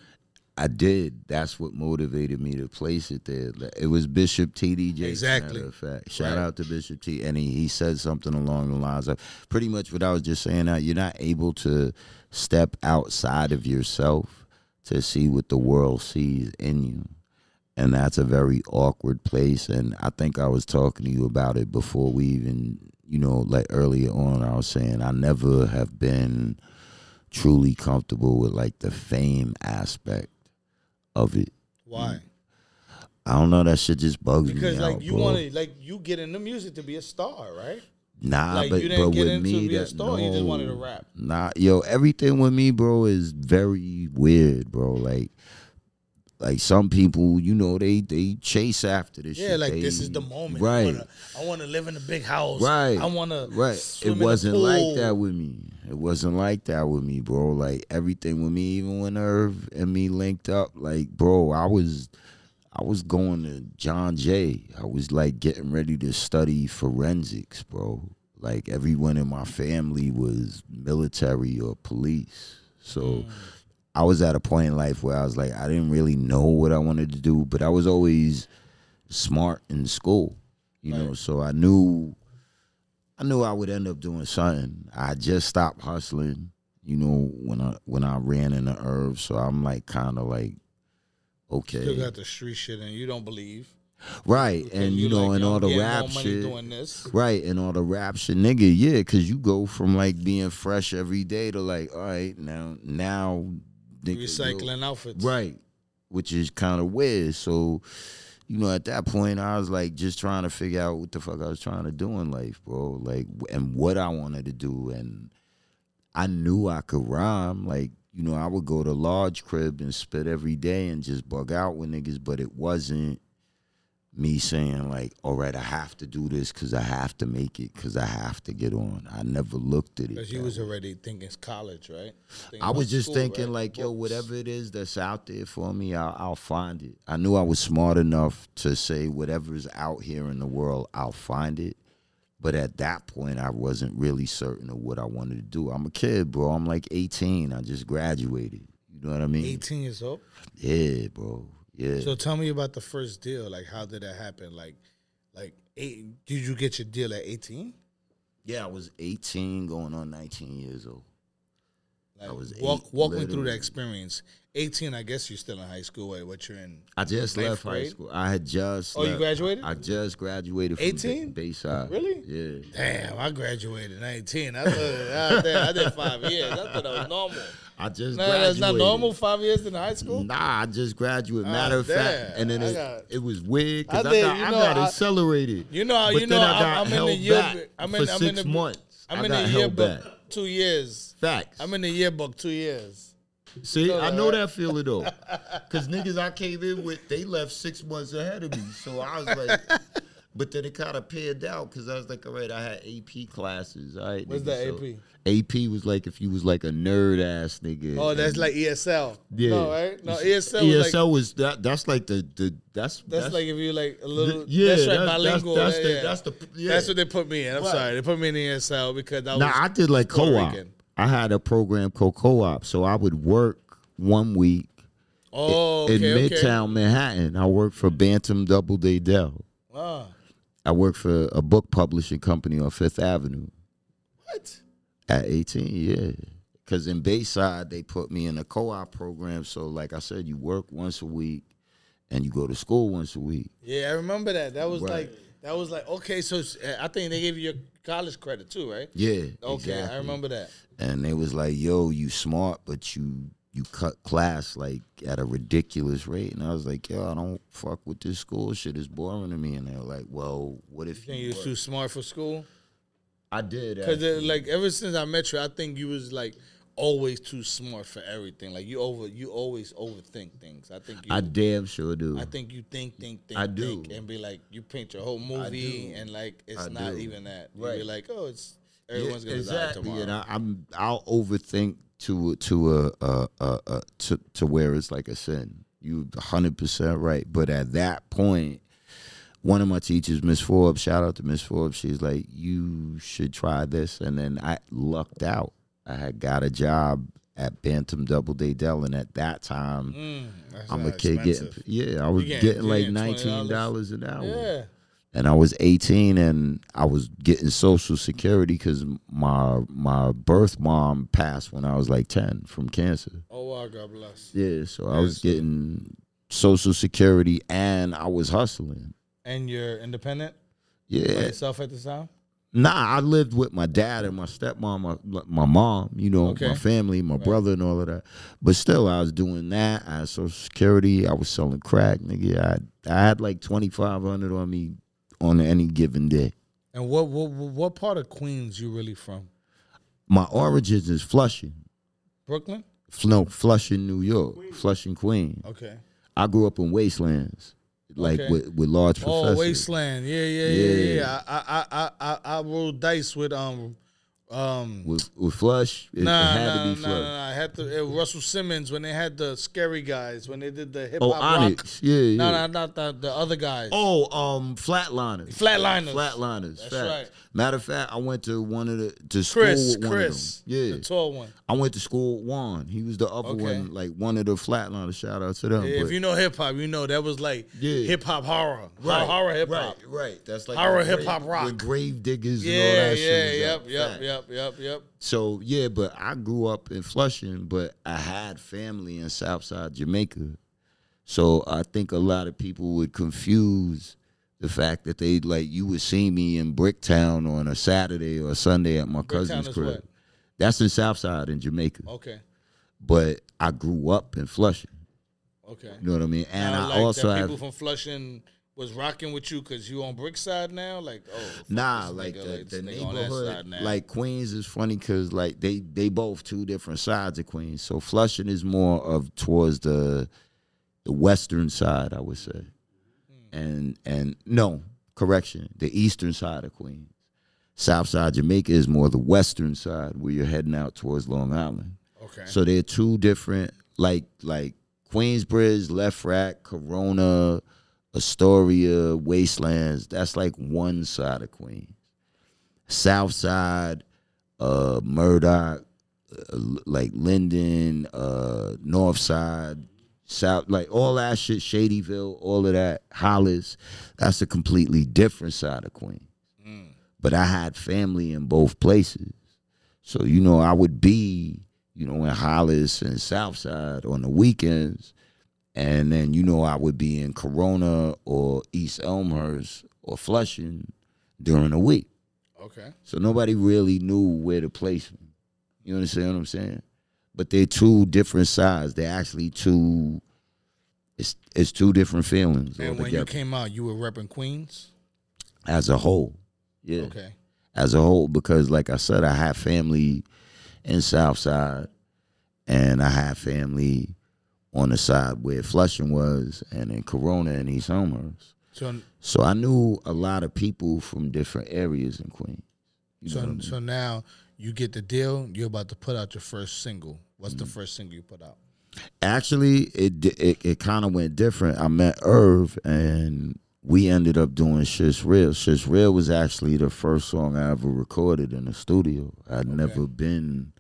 I did. That's what motivated me to place it there. It was Bishop T.D. Jakes. Exactly. Matter fact, shout Right. out to Bishop T. And he, he said something along the lines of pretty much what I was just saying. That you're not able to step outside of yourself to see what the world sees in you, and that's a very awkward place. And I think I was talking to you about it before we even, you know, like earlier on. I was saying I never have been truly comfortable with like the fame aspect of it. Why? I don't know. That shit just bugs Because me because like out, you want to like you get into music to be a star, right? Nah, like, but but with me, that, star, you just wanted to rap. Nah, yo, everything with me, bro, is very weird, bro. Like like some people, you know, they they chase after this. Yeah, shit. like They- this is the moment. right? I wanna, I wanna live in a big house. Right. I wanna Right. It wasn't like that with me. It wasn't like that with me, bro. Like everything with me, even when Irv and me linked up, like, bro, I was I was going to John Jay. I was like getting ready to study forensics, bro. Like everyone in my family was military or police. So mm. I was at a point in life where I was like, I didn't really know what I wanted to do, but I was always smart in school, you know. So I knew, I knew I would end up doing something. I just stopped hustling, you know, when I when I ran in the herb. So I'm like, kind of like, okay, Still got the street shit, and you don't believe. right, and you, know, like, and all the rap money shit. doing this. Right, and all the rap shit, nigga, yeah, cause you go from like being fresh every day to like, all right, now now Recycling outfits. Right. Which is kind of weird. So, you know, at that point, I was like just trying to figure out what the fuck I was trying to do in life, bro. Like, and what I wanted to do. And I knew I could rhyme. Like, you know, I would go to Large Crib and spit every day and just bug out with niggas, but it wasn't me saying like, all right, I have to do this because I have to make it because I have to get on. I never looked at it. Because you was already thinking it's college, right? Thinking I was just school, thinking right? like, yo, whatever it is that's out there for me, I'll, I'll find it. I knew I was smart enough to say whatever's out here in the world, I'll find it. But at that point, I wasn't really certain of what I wanted to do. I'm a kid, bro. I'm like 18. I just graduated. You know what I mean? 18 years old. Yeah, bro. Yeah. So tell me about the first deal. Like, how did that happen? Like, like, eight, did you get your deal at 18? yeah, I was 18, going on 19 years old. Like, I was walk eight, walk me through that experience. 18, I guess you're still in high school. Wait, what you're in? I just left high school. I had just. Oh, you graduated? I just graduated from 18? Bay- Bayside. Really? Yeah. Damn, I graduated 19. I, thought, I, did, I did five years. I thought that was normal. I just No, graduated. that's not normal. Five years in high school. Nah, I just graduated. Ah, Matter of fact, and then it, got- it was weird I because I, did, got, you I got I- accelerated. You know, but you know, I I'm in the year. back I'm for in, I'm six in the, months. I'm I in the yearbook back. two years. Facts. I'm in the yearbook two years. See, uh, know I know right? that feeling though, because niggas I came in with, they left six months ahead of me. So I was like, [laughs] but then it kind of paired out because I was like, all right, I had AP classes. All right, What's that so AP was like if you was like a nerd ass nigga. Oh, that's like ESL. yeah. No, right? No, ESL. was ESL like, was that. That's like the the that's that's, like if you like a little. yeah, that's right, that's- that's- bilingual. that's yeah, the- yeah. that's the- yeah. That's what they put me in. I'm Right. sorry, they put me in ESL because I was. Now I did like co-op. I had a program called co-op, so I would work one week Oh, in okay, okay. Midtown Manhattan. I worked for Bantam Doubleday Dell. Ah, I worked for a book publishing company on Fifth Avenue what? at 18. Yeah, because in Bayside they put me in a co-op program. So like I said, you work once a week and you go to school once a week. Yeah, I remember that. That was Right. like that was like okay. So I think they gave you your college credit too, right? Yeah. Okay, I remember that. and they was like, "Yo, you smart, but you you cut class like at a ridiculous rate." And I was like, "Yo, I don't fuck with this school shit. It's boring to me." And they were like, "Well, what if Think you?" you was too smart for school? I did Because like ever since I met you, I think you was like always too smart for everything. Like you over, you always overthink things. I think you. I damn sure do. I think you think, think, think, I do. think, and be like, you paint your whole movie, and like it's I not do. even that. Right. You be like, oh, it's Yeah, everyone's gonna exactly. die tomorrow. And I, I'm I'll overthink to to a, a, a, to to where it's like a sin. You 100 percent right. But at that point, one of my teachers, Miss Forbes, shout out to Miss Forbes. She's like, you should try this, and then I lucked out. I had got a job at Bantam Doubleday Dell, and at that time, Mm, I'm a kid expensive. getting yeah, I was getting- getting like getting nineteen $20? an hour Yeah. and I was 18 and I was getting social security because my my birth mom passed when I was like 10 from cancer. Oh wow, God bless. Yeah, so I was getting social security and I was hustling. And you're independent by Yeah, yourself at the time. Nah, I lived with my dad and my stepmom, uh, my, my mom, you know, Okay. my family, my brother, and all of that. But still, I was doing that. I had social security. I was selling crack, nigga. I had, I had like 2,500 on me on any given day. And what what what part of Queens you really from? My origins is Flushing. Brooklyn. No, Flushing, New York, Flushing, Queens. Okay. I grew up in wastelands, like Okay. with with Large Professors. Oh. Wasteland. Yeah, yeah, yeah, yeah. Yeah. I, I, I, I, I rolled dice with um, um. With with Flush, it, nah, it had nah, to be nah, Flush. nah, nah. I had to. It, Russell Simmons when they had the scary guys when they did the hip Oh, hop rock. Onyx. Yeah, yeah. No, no, not the the other guys. Oh, um, Flatlinerz. Flatlinerz. Flatlinerz. That's facts. right. Matter of fact, I went to one of the to school Chris, with one Chris, of them. Yeah, the tall one. I went to school with Juan. He was the other Okay. one, like one of the Flatlinerz. Shout out to them. Yeah, if you know hip hop, you know that was like Yeah. hip hop horror, Right, horror hip hop. Right, right. That's like Horror hip-hop rock. with grave diggers and all Yeah, that yeah, shit. yep, yep, Fact. Yep, yep, yep. So yeah, but I grew up in Flushing, but I had family in Southside Jamaica. So I think a lot of people would confuse the fact that they like you would see me in Bricktown on a Saturday or Sunday at my cousin's is crib. what? That's in Southside in Jamaica. Okay, But I grew up in Flushing. okay. You know what I mean? And I like also that have people from Flushing was rocking with you because you on Brickside now. Like, oh, Nah, like nigga, the, this the nigga on that neighborhood, like Queens is funny because like they they both two different sides of Queens. So Flushing is more of towards the the western side, I would say, Hmm. and and no correction, the eastern side of Queens. South side Jamaica is more the western side where you're heading out towards Long Island. okay, So they're two different, like like Queensbridge, LeFrak, Corona, Astoria, Wastelands. That's like one side of Queens. South side, uh, Murdoch, uh, like Linden, uh, North side, South, like all that shit, Shadyville, all of that, Hollis. That's a completely different side of Queens. But I had family in both places. So, you know, I would be, you know, in Hollis and Southside on the weekends. And then, you know, I would be in Corona or East Elmhurst or Flushing during the week. okay, So nobody really knew where to place me. You understand what I'm saying? But they're two different sides. They're actually two. It's it's two different feelings and when you came out, you were repping Queens. as a whole. Yeah, Okay, as a whole because, like I said, I have family in Southside, and I have family on the side where Flushing was, and in Corona and East Elmhurst. so So I knew a lot of people from different areas in Queens. You so I mean? so now you get the deal. You're about to put out your first single. What's Mm-hmm. the first single you put out? Actually, it it, it kind of went different. I met Irv, and we ended up doing "Shit's Real." "Shit's Real" was actually the first song I ever recorded in the studio. I'd never been.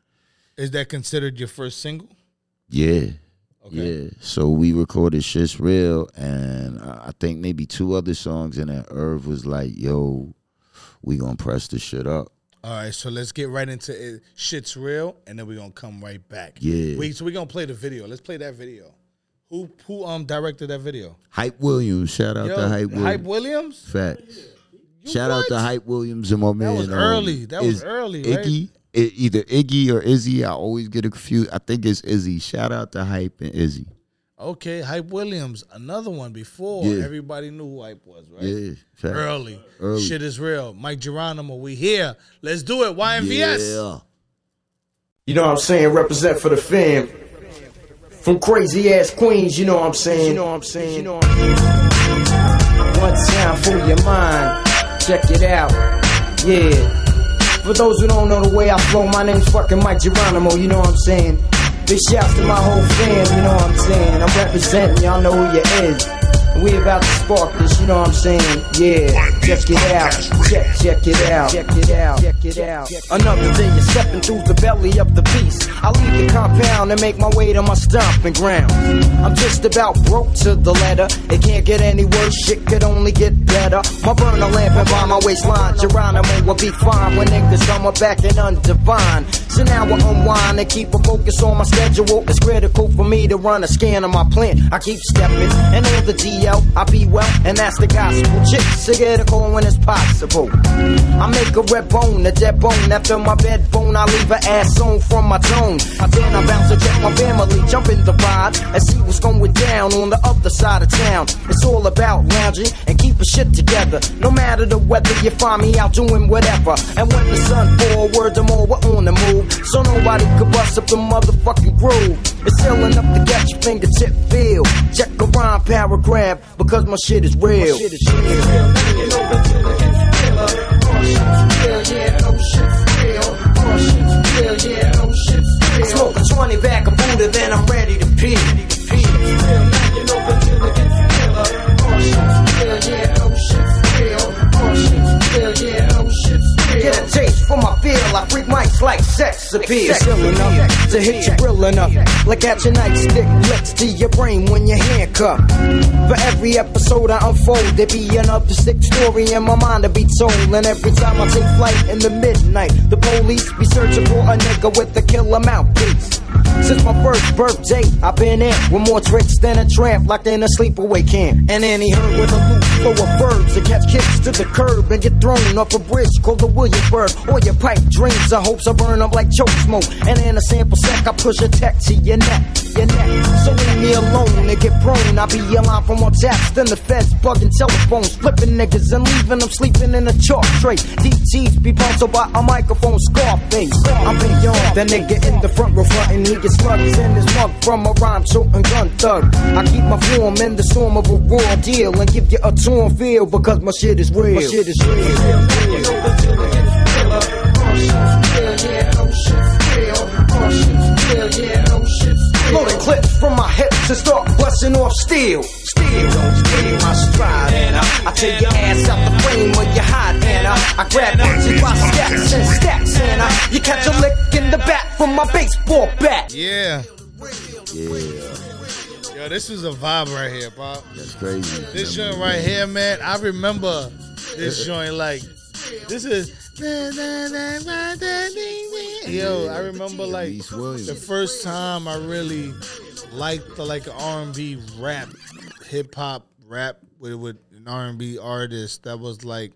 Is that considered your first single? Yeah, Okay. yeah. So we recorded "Shit's Real," and I think maybe two other songs, and then Irv was like, "Yo, we gonna press the shit up." All right, so let's get right into it. Shit's real, and then we're gonna come right back. Yeah. Wait, so we're gonna play the video. Let's play that video. Who who um directed that video? Hype Williams, shout out Yo, to Hype Williams. Hype Williams. Facts. Shout out to Hype Williams and my man. That was um, early. That was early, right? Iggy, I- either Iggy or Izzy. I always get it confused. I think it's Izzy. Shout out to Hype and Izzy. Okay, Hype Williams, another one before Yeah. everybody knew who Hype was, right? Yeah, facts. Early. Early. Shit is real. Mic Geronimo, we here. Let's do it. YNVS. Yeah. You know what I'm saying? Represent for the fam. From crazy ass Queens, you know what I'm saying? You know what I'm saying? You know what I'm One time for your mind. Check it out. Yeah. For those who don't know the way I flow, my name's fucking Mic Geronimo, you know what I'm saying? Big shouts to my whole fam, you know what I'm saying? I'm representing, y'all know who you is. We about to spark this, you know what I'm saying? Yeah, check it out. Check, check it out. Check it out. Check it out. Another day you're stepping through the belly of the beast. I leave the compound and make my way to my stomping ground. I'm just about broke to the letter. It can't get any worse, shit could only get better. My burner lamp and by my waistline, Geronimo will be fine when niggas come back and undivine. So now I unwind and keep a focus on my schedule. It's critical for me to run a scan of my plant. I keep stepping and all the DL, I be well, and that's the gospel. Chicks to get a call when it's possible. I make a red bone, a dead bone after my bed bone. I leave her ass on from my tone. I then I bounce to check my family, jump in the ride and see what's going down on the other side of town. It's all about lounging and keeping shit together. No matter the weather, you find me out doing whatever. And when the sun word to more, we're on the move. So nobody could bust up the motherfucking groove. It's ill enough to get your fingertip feel. Check a rhyme paragraph because my shit is real. shit is real. I smoke a 20 back of Buddha, then I'm ready to pee. Get a for my feel. I freak mics like sex appeal. Enough to hit you real enough. Like at your nightstick flicks to your brain when you're handcuffed. For every episode I unfold, there be another sick story in my mind to be told. And every time I take flight in the midnight, the police be searching for a nigga with a killer mouthpiece. Since my first birthday, I've been in with more tricks than a tramp, locked in a sleepaway camp. And any herd with a loop full of birds that catch kicks to the curb and get thrown off a bridge called the Williamsburg. Or your pipe dreams, I hopes I burn up like choke smoke. And in a sample sack, I push a tech to your neck, your neck. So leave me alone and get prone. I be line for more taps than the feds, bugging telephones, flipping niggas and leaving them sleeping in a chalk tray. DTs be bounced by a microphone, Scarface. I'm beyond the nigga in the front row frontin'. He gets slugs in his mug from a rhyme shooting gun thug. I keep my form in the storm of a raw deal and give you a torn feel because my shit is real. My shit is Loading clips from my hips to start busting off steel. Steel, don't steel my stride, and I, I take your ass out the frame of your hide, and I, I grab bitches by stacks and stacks, and I, you catch a lick in the back from my baseball bat. Yeah. Yeah, Yo, this is a vibe right here, Pop. that's crazy. This joint right here, man. I remember this joint like this is. Yo, I remember like the first time I really liked the like R and B rap, hip hop rap with with an R and B artist that was like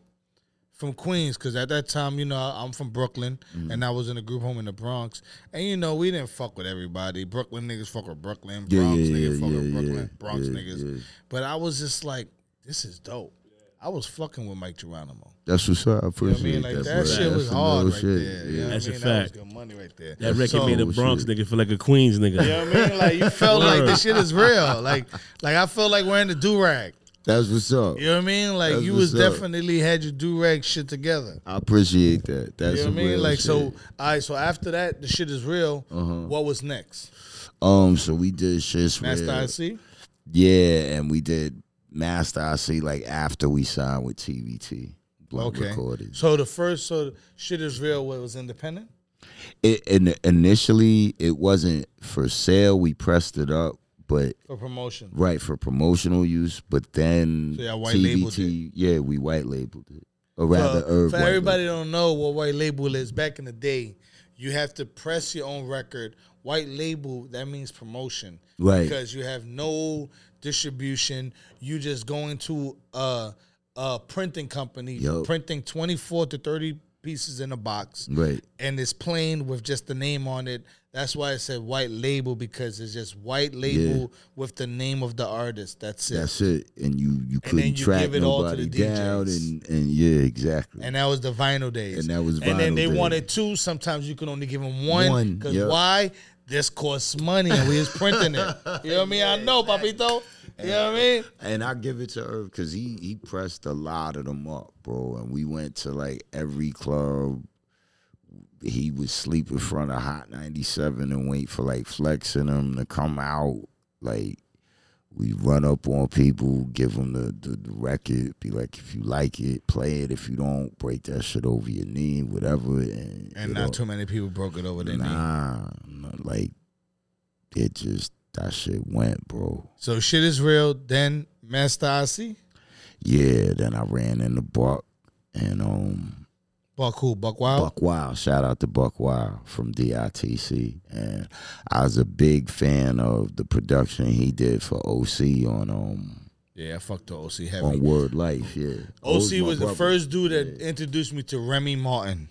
from Queens, because at that time, you know, I'm from Brooklyn, Mm. and I was in a group home in the Bronx, and you know, we didn't fuck with everybody. Brooklyn niggas fuck with Brooklyn, Yeah, Bronx yeah, niggas yeah, fuck with yeah, Brooklyn, yeah, Bronx yeah, niggas. yeah. But I was just like, this is dope. I was fucking with Mic Geronimo. That's what's up. I You know what I appreciate mean? Like that. that, bro. shit was hard real right shit. there. You know That's I a mean? That was fact. good money right there. That record So- made a Bronx nigga feel like a Queens nigga. You know what I mean? Like you felt like Word. this shit is real. Like like I felt like wearing the do rag. That's what's up. You know what I mean? Like That's you was up. definitely had your do rag shit together. I appreciate that. That's you know what I mean? real Like so, shit. all right. So after that, the shit is real. Uh-huh. What was next? Um, so we did shit. Master IC. Yeah, and we did Masta I.C. like after we signed with TVT. Okay. Recordings. So the first, so shit is real. What was independent? It, and initially, it wasn't for sale. We pressed it up, but For promotion. right for promotional use. But then So y'all white labeled TVT, yeah, we white labeled it, or rather, Irv for everybody don't know what white label is, back in the day, you have to press your own record. White label that means promotion, Right. Because you have no distribution. You just going to a, a printing company, printing twenty four to thirty pieces in a box, Right. And it's plain with just the name on it. That's why I said white label because it's just white label with the name of the artist. That's it. That's it, and you you couldn't you track give it all to nobody the down, DJs. and and yeah, exactly. And that was the vinyl days. And that was vinyl And then they days. wanted two. Sometimes you can only give them one. One, Because yep. why? This costs money and we was printing it. [laughs] You know what I mean? I know, Papito. You know what I mean? And I give it to Irv because he he pressed a lot of them up, bro. And we went to like every club. He would sleep in front of Hot 97 and wait for like Flex and them to come out. Like we run up on people, give them the, the, the record, be like, if you like it, play it. If you don't, break that shit over your knee, whatever. And, And not know, too many people broke it over their knee. nah, like it just that shit went, bro. So shit is real. Then Master. Yeah, then I ran in the Buck and um Buck who? Buck Wild? Buck Wild. Shout out to Buck Wild from DITC. And I was a big fan of the production he did for OC on um Yeah, I fucked the OC heavy. on Word Life, yeah. OC my was the first dude that introduced me to Remy Martin.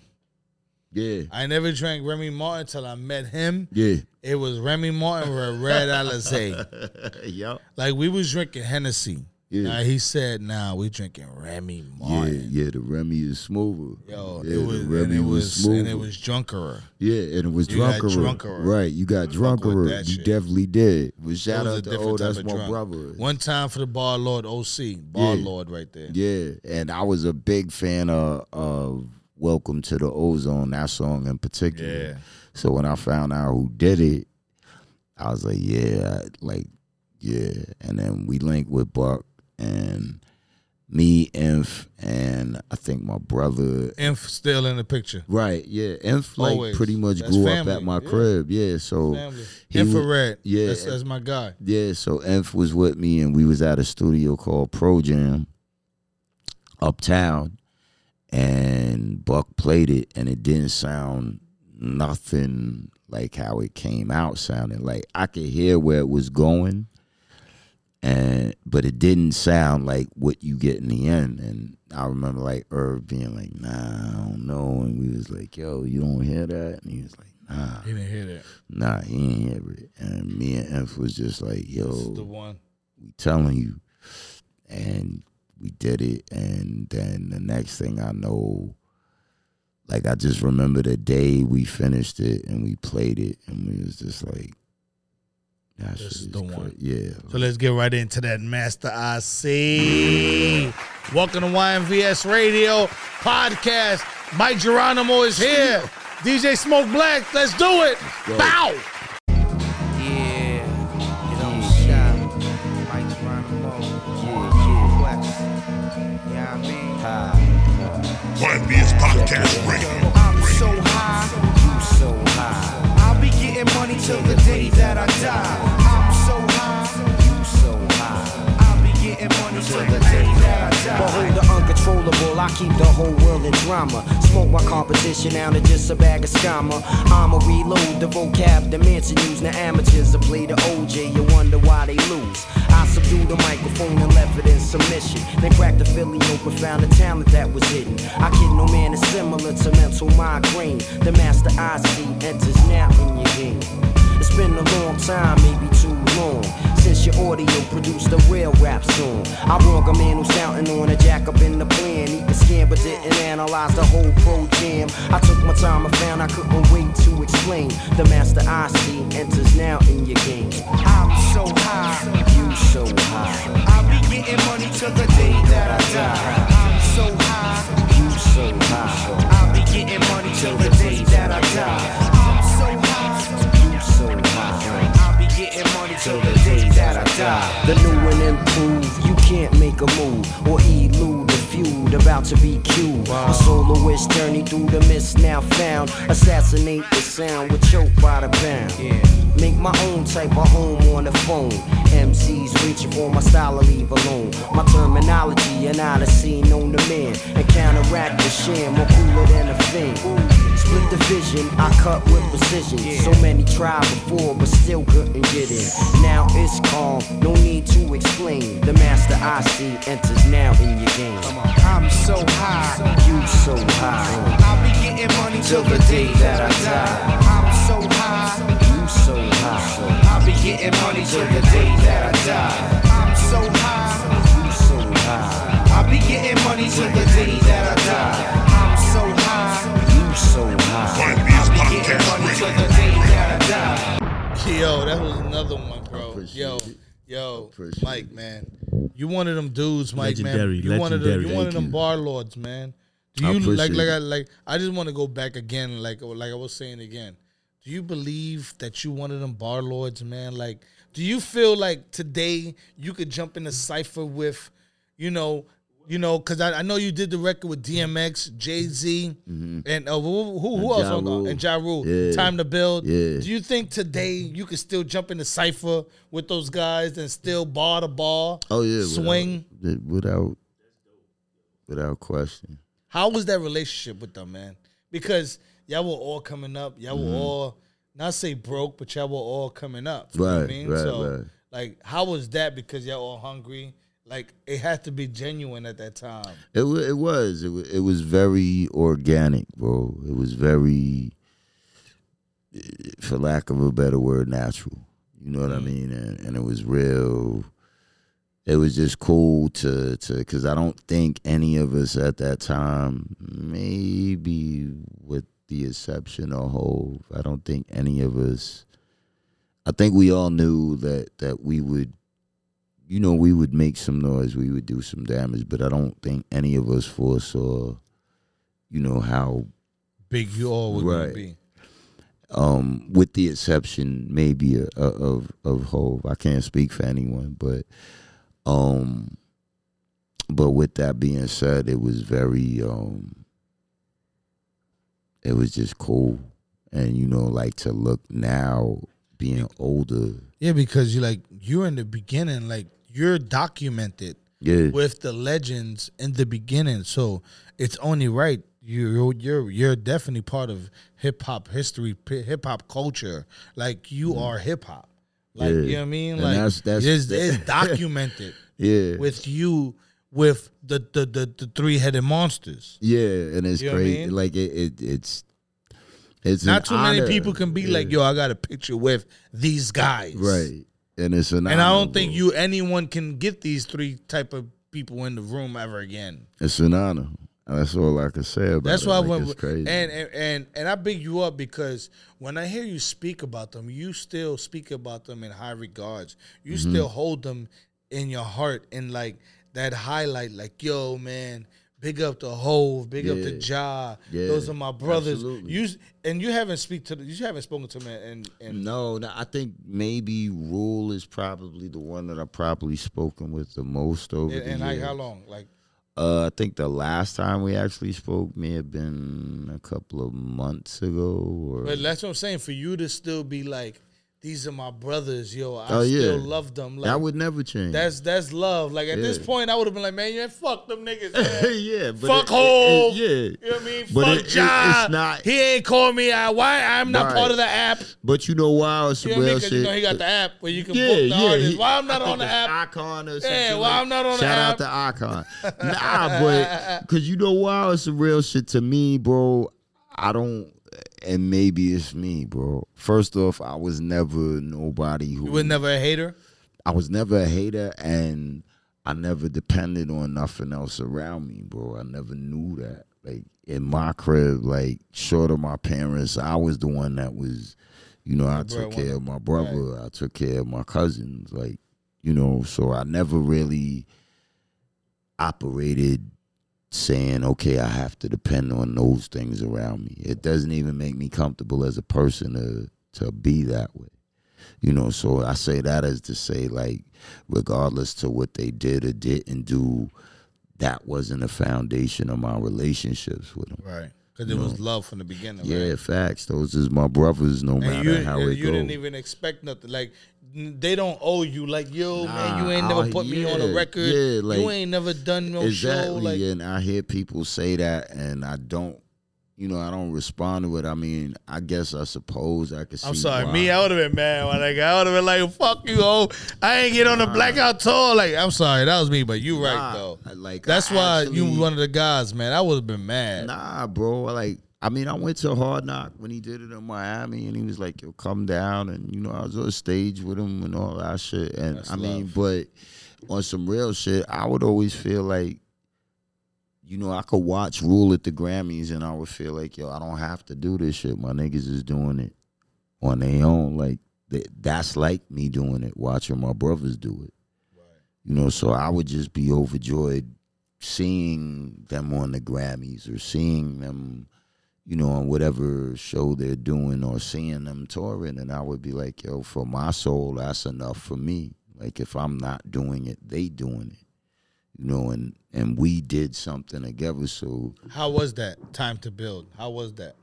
Yeah. I never drank Remy Martin until I met him. Yeah. It was Remy Martin with Red [laughs] Alizé. Yup. Like we was drinking Hennessy. Yeah. Nah, he said, "Nah, we drinking Remy Martin." yeah, yeah, the Remy is smoother. Yo, yeah, it was, the and Remy it was, and it was drunkerer. Yeah, and it was You got drunkerer. drunkerer. Right, you got drunkerer. You shit. definitely did. But shout was out to oh, that's my drunk. brother. One time for the bar lord OC, bar Yeah. lord right there. Yeah, and I was a big fan of, of Welcome to the Ozone, that song in particular. Yeah. So when I found out who did it, I was like, yeah, like, yeah. And then we linked with Buck and me, Inf, and I think my brother. Inf still in the picture. Right, yeah. Inf like Always. pretty much That's grew family, up at my yeah. crib. Yeah, so Family. he was- Infrared. yeah, that's, that's my guy. yeah, so Inf was with me and we was at a studio called Pro Jam uptown and Buck played it and it didn't sound nothing like how it came out sounding. Like I could hear where it was going and but it didn't sound like what you get in the end. And I remember like Irv being like, nah, I don't know. And we was like, yo, you don't hear that? And he was like, nah. He didn't hear that. Nah, he ain't hear it. And me and Inf was just like, yo, This is the one. we telling you. And we did it. And then the next thing I know, like I just remember the day we finished it and we played it and we was just like, that's is the cra- one. Yeah. So let's get right into that Master IC. Welcome to YNVS Radio Podcast. Mic Geronimo is here. DJ Smoke Black, let's do it. go. Bow. Podcast Radio. I'm so high. You so high. I'll be getting money till the day that I die. I'm so high. You so high. I'll be getting money till the day that I die. Behold the uncontrollable, I keep the whole world in drama. Smoke my competition out of just a bag of scammer. I'ma reload the vocab, the Manson use. Now amateurs to play the OJ, you wonder why they lose. I subdue the microphone and left it in submission. Then cracked the Philly open, found the talent that was hidden. I kid no man is similar to mental migraine. The master I see enters now in your game. It's been a long time, maybe too long, audio produced a real rap song. I wrong a man who's counting on a jack up in the plan. He could scan but didn't analyze the whole pro jam. I took my time, I found I couldn't wait to explain. The master I see enters now in your game. I'm so high. You so high, I'll be getting money till the day that I die. I'm so high. you so high, I'll be getting money till the day that I die. I'm so high. you so high. I'll be getting money till the day that I die. The new and improved, you can't make a move or elude the feud about to be cued. A soloist journey through the mist now found. Assassinate the sound with choke by the pound. Make my own type of home on the phone. MCs reaching for my style to leave alone. My terminology and odyssey known to man. And counteract the sham, more cooler than a thing. Split the vision, I cut with precision. So many tried before, but still couldn't get in. Now it's calm, no need to explain. The master I see enters now in your game. I'm so high. You so high, I'll be getting money till the day that I die. I'm so high. you so high, I'll be getting money till the day that I die. I'm so high. you so high, I'll be getting money till the day that I die. I die. Yo, that was another one, bro. Yo, it. yo, Mike, man. You one of them dudes, Mike, Legendary, man. You one of them, you one of them bar lords, man. Do I you like like I like I just want to go back again, like like I was saying again. Do you believe that you one of them bar lords, man? Like, do you feel like today you could jump in a cipher with, you know, you know, because I, I know you did the record with DMX, Jay Z, and uh, who who, who And else Ja on Rule. and Ja Rule. Yeah. Time to build. Yeah. Do you think today you could still jump in the cipher with those guys and still bar to bar? Oh yeah, swing. without without, without question. How was that relationship with them, man? Because y'all were all coming up. Y'all Mm-hmm. were all not say broke, but y'all were all coming up. What I Right, mean? right, so right. like how was that because y'all all hungry? Like it had to be genuine at that time. It it was it was it was very organic, bro. It was very, for lack of a better word, natural. You know what I mm. mean? And and it was real. it was just cool to to because I don't think any of us at that time, maybe with the exception of Hove, I don't think any of us. I think we all knew that that we would, you know, we would make some noise, we would do some damage, but I don't think any of us foresaw, you know, how Big you all were Right. be. um, with the exception maybe of of, of Hove. I can't speak for anyone, but um, but with that being said, it was very um, it was just cool, and you know, like to look now, being older, Yeah, because you like you're in the beginning, like you're documented Yeah. with the legends in the beginning. So it's only right. You're you're you're definitely part of hip hop history, hip hop culture. Like you are hip hop. Like Yeah. you know what I mean? And Like that's- that's- it's, it's [laughs] documented. Yeah. With you with the the the, the three headed monsters. yeah, and it's You know what I crazy. mean? Like it, it, it's it's Not too many people can be Yeah. like, yo, I got a picture with these guys. right, and it's an honor. And I honor, don't think you anyone can get these three type of people in the room ever again. It's an honor. That's all I can say about That's it. why I went crazy. and, and and and I big you up because when I hear you speak about them, you still speak about them in high regards. You Mhm. still hold them in your heart and like that highlight, like yo man, big up the Hove, big up the Yeah. Ja. Yeah, Those are my brothers. absolutely. You and you haven't speak to the, you haven't spoken to them and and No, no, I think maybe Rule is probably the one that I've probably spoken with the most over and, the and like how long? Like Uh, I think the last time we actually spoke may have been a couple of months ago. Or But that's what I'm saying. For you to still be like, these are my brothers, yo. I Oh, yeah. still love them. Like, that would never change. That's that's love. Like at this point, I would have been like, man, yeah, fuck them niggas. [laughs] Yeah, but fuck it- it- it- yeah. you know what I mean. But fuck it- not- He ain't call me out. Why I'm not Right. part of the app? But you know why? It's some You know what I mean? real shit. you know he got the uh, app where you can Yeah, book the yeah, artist. he- Why I'm not I on the app? Icon or something. Yeah, why like- I'm not on the app? Shout out to Icon. [laughs] nah, but because you know why? It's some real shit to me, bro. I don't, and maybe it's me, bro. First off, I was never nobody who You was never a hater. I was never a hater and I never depended on nothing else around me, bro. I never knew that. Like in my crib, like short of my parents, I was the one that was, you know, I took care of my brother, I took care of my cousins, like, you know, so I never really operated saying, okay, I have to depend on those things around me. It doesn't even make me comfortable as a person to to be that way. You know, so I say that as to say, like, regardless to what they did or didn't do, that wasn't a foundation of my relationships with them. Right. Because it was love from the beginning. Yeah, right? facts. Those is my brothers, no And matter how it you didn't even expect nothing. Like they don't owe you. Like yo, man, you ain't never I- put me on a record. yeah, like- you ain't never done no exactly, show. Like and I hear people say that, and I don't, you know, I don't respond to it. I mean, I guess I suppose I could see. I'm sorry, why. me, I would have been mad. When like, I would have been like, "Fuck you, oh, I ain't get on the blackout tour." Like, I'm sorry, that was me, but you right Nah, though. Like That's I why actually- you one of the guys, man. I would have been mad. Nah, bro. Like, I mean, I went to Hard Knock when he did it in Miami, and he was like, "Yo, come down," and you know, I was on stage with him and all that shit. And That's I mean, love. but on some real shit, I would always feel like, you know, I could watch Rule at the Grammys, and I would feel like, yo, I don't have to do this shit. My niggas is doing it on their own. Like, that's like me doing it, watching my brothers do it. You know, so I would just be overjoyed seeing them on the Grammys or seeing them, you know, on whatever show they're doing or seeing them touring. And I would be like, yo, for my soul, that's enough for me. Like if I'm not doing it, they doing it. You know, and and we did something together, so How was that time to build? How was that?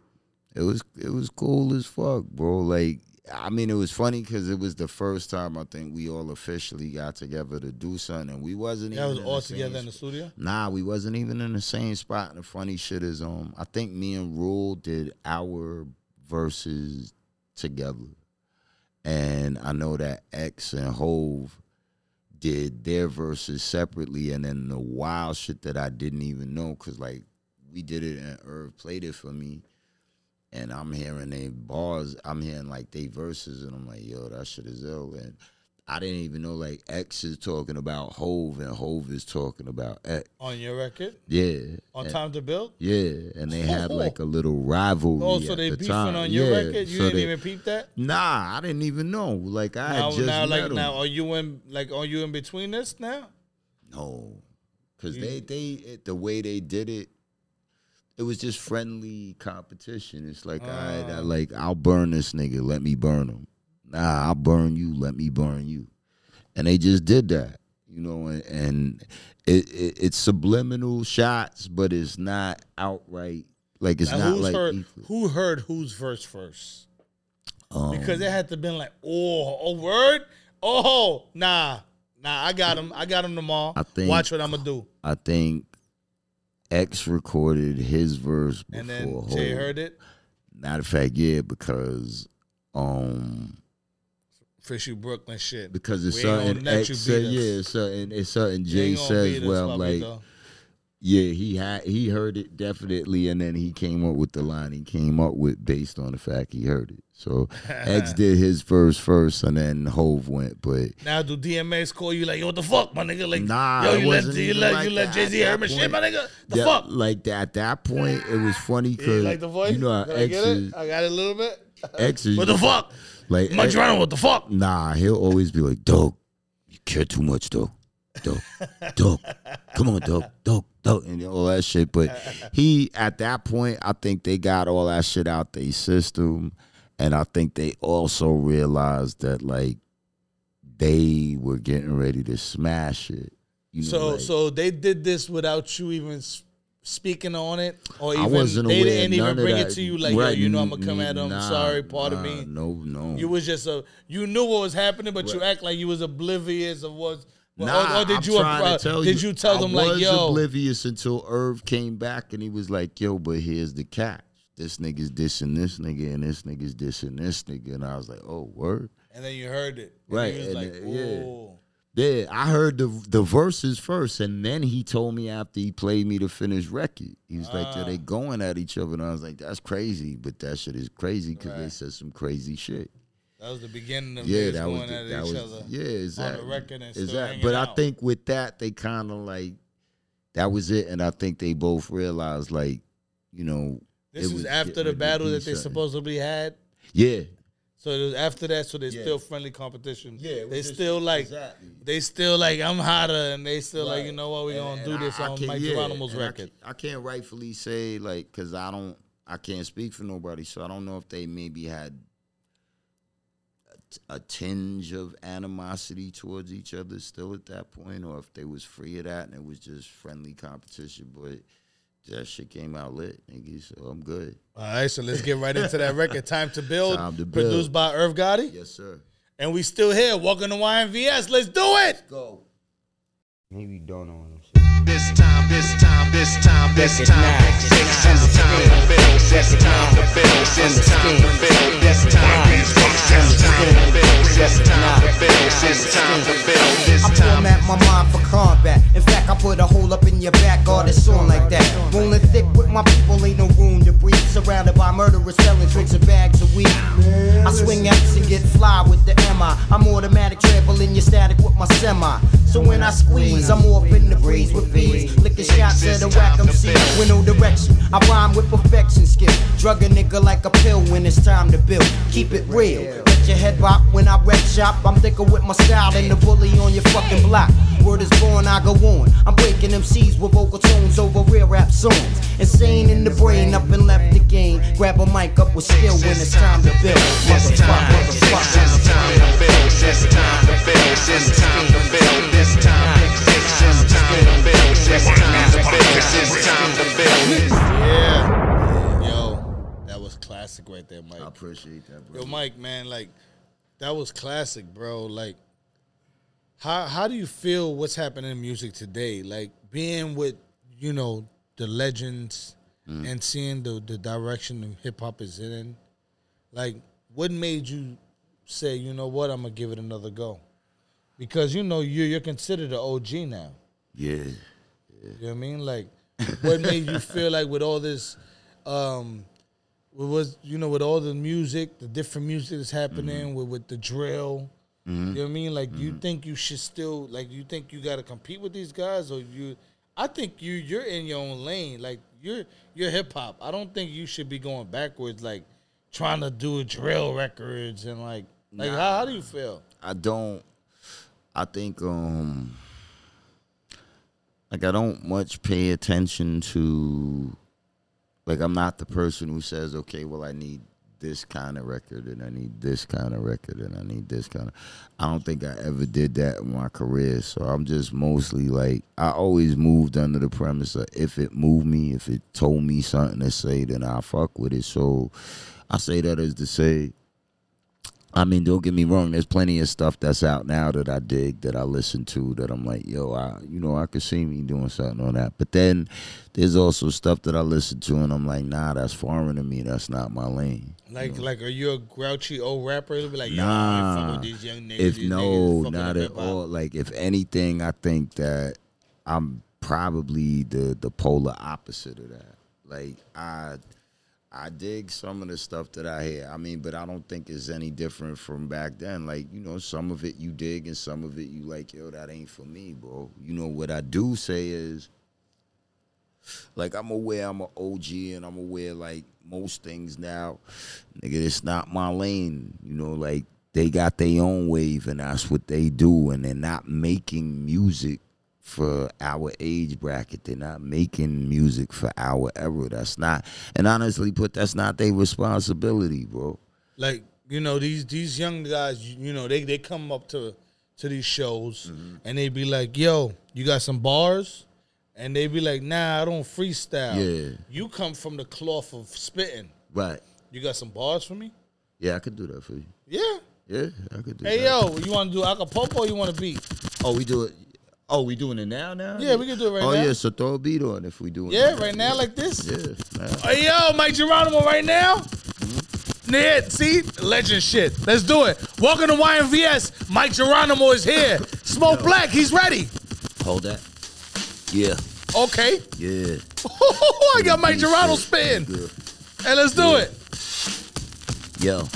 it was it was cool as fuck, bro. Like I mean, it was funny because it was the first time I think we all officially got together to do something. And we wasn't That even was all the together in the sp- studio. Nah, we wasn't even in the same spot. And the funny shit is, um, I think me and Rule did our verses together, and I know that X and Hove did their verses separately, and then the wild shit that I didn't even know, cause like we did it and Irv played it for me, and I'm hearing they bars, I'm hearing like they verses, and I'm like, yo, that shit is ill, and I didn't even know like X is talking about Hove and Hove is talking about X. On your record? Yeah. On and- Time to Build? Yeah, and they had [laughs] like a little rivalry. Oh, so they the beefing time. on your Yeah, record? You so didn't they- even peep that? Nah, I didn't even know. Like I now, just now, like now, are you in like are you in between this now? No, because You- they they it, the way they did it, it was just friendly competition. It's like, all right, I, Ah. like I'll burn this nigga, let me burn him. Nah, I'll burn you, let me burn you, and they just did that, you know. And, and it, it it's subliminal shots, but it's not outright. Like it's not who's like heard who heard whose verse first? um, Because it had to been like, oh, oh, word, oh, nah, nah, I got him, I got him tomorrow. I think- Watch what I'm gonna do, I think X recorded his verse before and then Jay Hov. heard it. Matter of fact, yeah, because um Fish you Brooklyn shit. because it's We certain gonna let you X said, yeah, it's certain it's certain Jay says well like papito. Yeah he had he heard it definitely and then he came up with the line he came up with based on the fact he heard it so [laughs] X did his verse first and then Hove went but Now do DMX call you like, yo, what the fuck, my nigga? Like, Nah, yo, you let, wasn't you let, like you let Jay Z hear my shit, my nigga. The that- fuck? like that at that point it was funny because like the voice? you know how Did I X get is it? I got it a little bit. [laughs] X is What the fuck? like Much eh, running, what the fuck? Nah, he'll always be like, dog, you care too much, dog. Dog, dog, come on, dog, dog, dog, and all that shit. But he, at that point, I think they got all that shit out their system. And I think they also realized that, like, they were getting ready to smash it. You know, So, like- so they did this without you even speaking on it, or even they didn't even of bring it to you like, yo, you know, I'm gonna come at them. nah, Sorry, part nah, me. No, no. You was just a, you knew what was happening, but you act like you was oblivious of what. Or- Nah, or, did I'm you trying uh, to tell did you tell I them like, was yo, oblivious until Irv came back and he was like, yo, but here's the catch. This nigga's dissing this nigga and this nigga's dissing this nigga. And I was like, oh, word. and then you heard it, and Right, You was and like, yeah. Yeah, I heard the the verses first, and then he told me after he played me the finished record. He was like, "Yeah, they Ah. going at each other," and I was like, "That's crazy," but that shit is crazy because they said some crazy shit. That was the beginning of Yeah, that going was the- at that each was other. yeah, exactly. On the record and exactly. But out. I think with that, they kind of like that was it, and I think they both realized like, you know, this is was after the battle that they supposedly had. Yeah, So it was after that, so there's Yeah. still friendly competition. Yeah, they still like exactly. they still like I'm hotter, and they still like you know what we And- gonna and do I- this I on Mike yeah, Geronimo's I record. can't- I can't rightfully say like because I don't, I can't speak for nobody, so I don't know if they maybe had a t- a tinge of animosity towards each other still at that point, or if they was free of that and it was just friendly competition. But that shit came out lit, nigga. So I'm good. All right, so let's get right into that record. Time to build, Time to produced by Irv Gotti, Yes, sir. and we still here. Welcome to YNVS. Let's do it. Go. Maybe you don't know him. This time, this time, this time, this time, this time to build, this time to build, this time to build, this time, this time to build, this time to build, this time to build, this time. I time. format my mind for combat. In fact, I put a hole up in your back, all this on like that. Rolling thick with my people, ain't no room to breathe. Surrounded by murderers selling drinks and bags of weed. I swing X and get fly with the MI. I'm automatic trampling your static with my semi. So when I squeeze, I'm off in the breeze with ease. Licking shots at a whack MC with no direction. I rhyme with perfection skill. Drug a nigga like a pill when it's time to build. Keep it real. Let your head bop when I wreck shop. I'm thicker with my style than the bully on your fucking block. Word is born, I go on. I'm breaking MCs with vocal tones over real rap songs. Insane in the brain, up and left the game. Grab a mic up with skill when it's time to build. Motherfucker, motherfucker. This time to build, this time to build, this time to build, this time, this time to build, this time to build, this time to build. Classic right there, Mike. I appreciate that, bro. Yo, Mike, man, like that was classic, bro. Like, how how do you feel what's happening in music today? Like being with you know the legends Mm. and seeing the the direction hip hop is in. Like, what made you say, you know what, I'm gonna give it another go? Because you know you're you're considered an OG now. Yeah. You know what I mean? Like, what made you feel like with all this, um, what was you know with all the music, the different music that's happening mm-hmm. with with the drill, You mm-hmm. know what I mean? Like, you mm-hmm. think you should still like? You think you got to compete with these guys, or you? I think you you're in your own lane. Like you're you're hip hop. I don't think you should be going backwards. Like trying to do drill records and like like Nah. how, how do you feel? I don't. I think um, like I don't much pay attention to. Like I'm not the person who says, okay, well I need this kind of record and I need this kind of record and I need this kind of. I don't think I ever did that in my career. So I'm just mostly like I always moved under the premise of if it moved me, if it told me something to say, then I fuck with it. So I say that as to say. I mean, don't get me wrong. There's plenty of stuff that's out now that I dig, that I listen to, that I'm like, yo, I, you know, I could see me doing something on that. But then there's also stuff that I listen to, and I'm like, nah, that's foreign to me. That's not my lane. Like like are you a grouchy old rapper? It'll be like, Nah, ain't fuck with these young niggas. if no, not at all. Like if anything, I think that I'm probably the the polar opposite of that. Like I I dig some of the stuff that I hear. I mean, but I don't think it's any different from back then. Like, you know, some of it you dig and some of it you like, yo, that ain't for me, bro. You know what I do say is like I'm aware I'm an OG and I'm aware like most things now, nigga, it's not my lane. You know, like they got their own wave and that's what they do, and they're not making music for our age bracket. They're not making music for our era. That's not, and honestly, put that's not their responsibility, bro. like you know these these young guys you, know they they come up to to these shows Mm-hmm. and they be like yo you got some bars and they be like nah i don't freestyle Yeah. you come from the cloth of spitting Right? you got some bars for me Yeah, I could do that for you. yeah Yeah, I could do hey that. yo you want to do acapulco or you want to beat Oh, we do it. Oh, we doing it now? Now? Yeah, we can do it right oh, now. Oh yeah, so throw a beat on if we do it. yeah right now like this Yeah, man. hey yo mic geronimo right now mm-hmm. yeah, see? Legend shit. Let's do it. Welcome to YNVS. Mic Geronimo is here. Smoke Black, he's ready. Hold that. Yeah, Okay. yeah. [laughs] I got Mic Geronimo spin. Good. Hey, let's do it. Yo.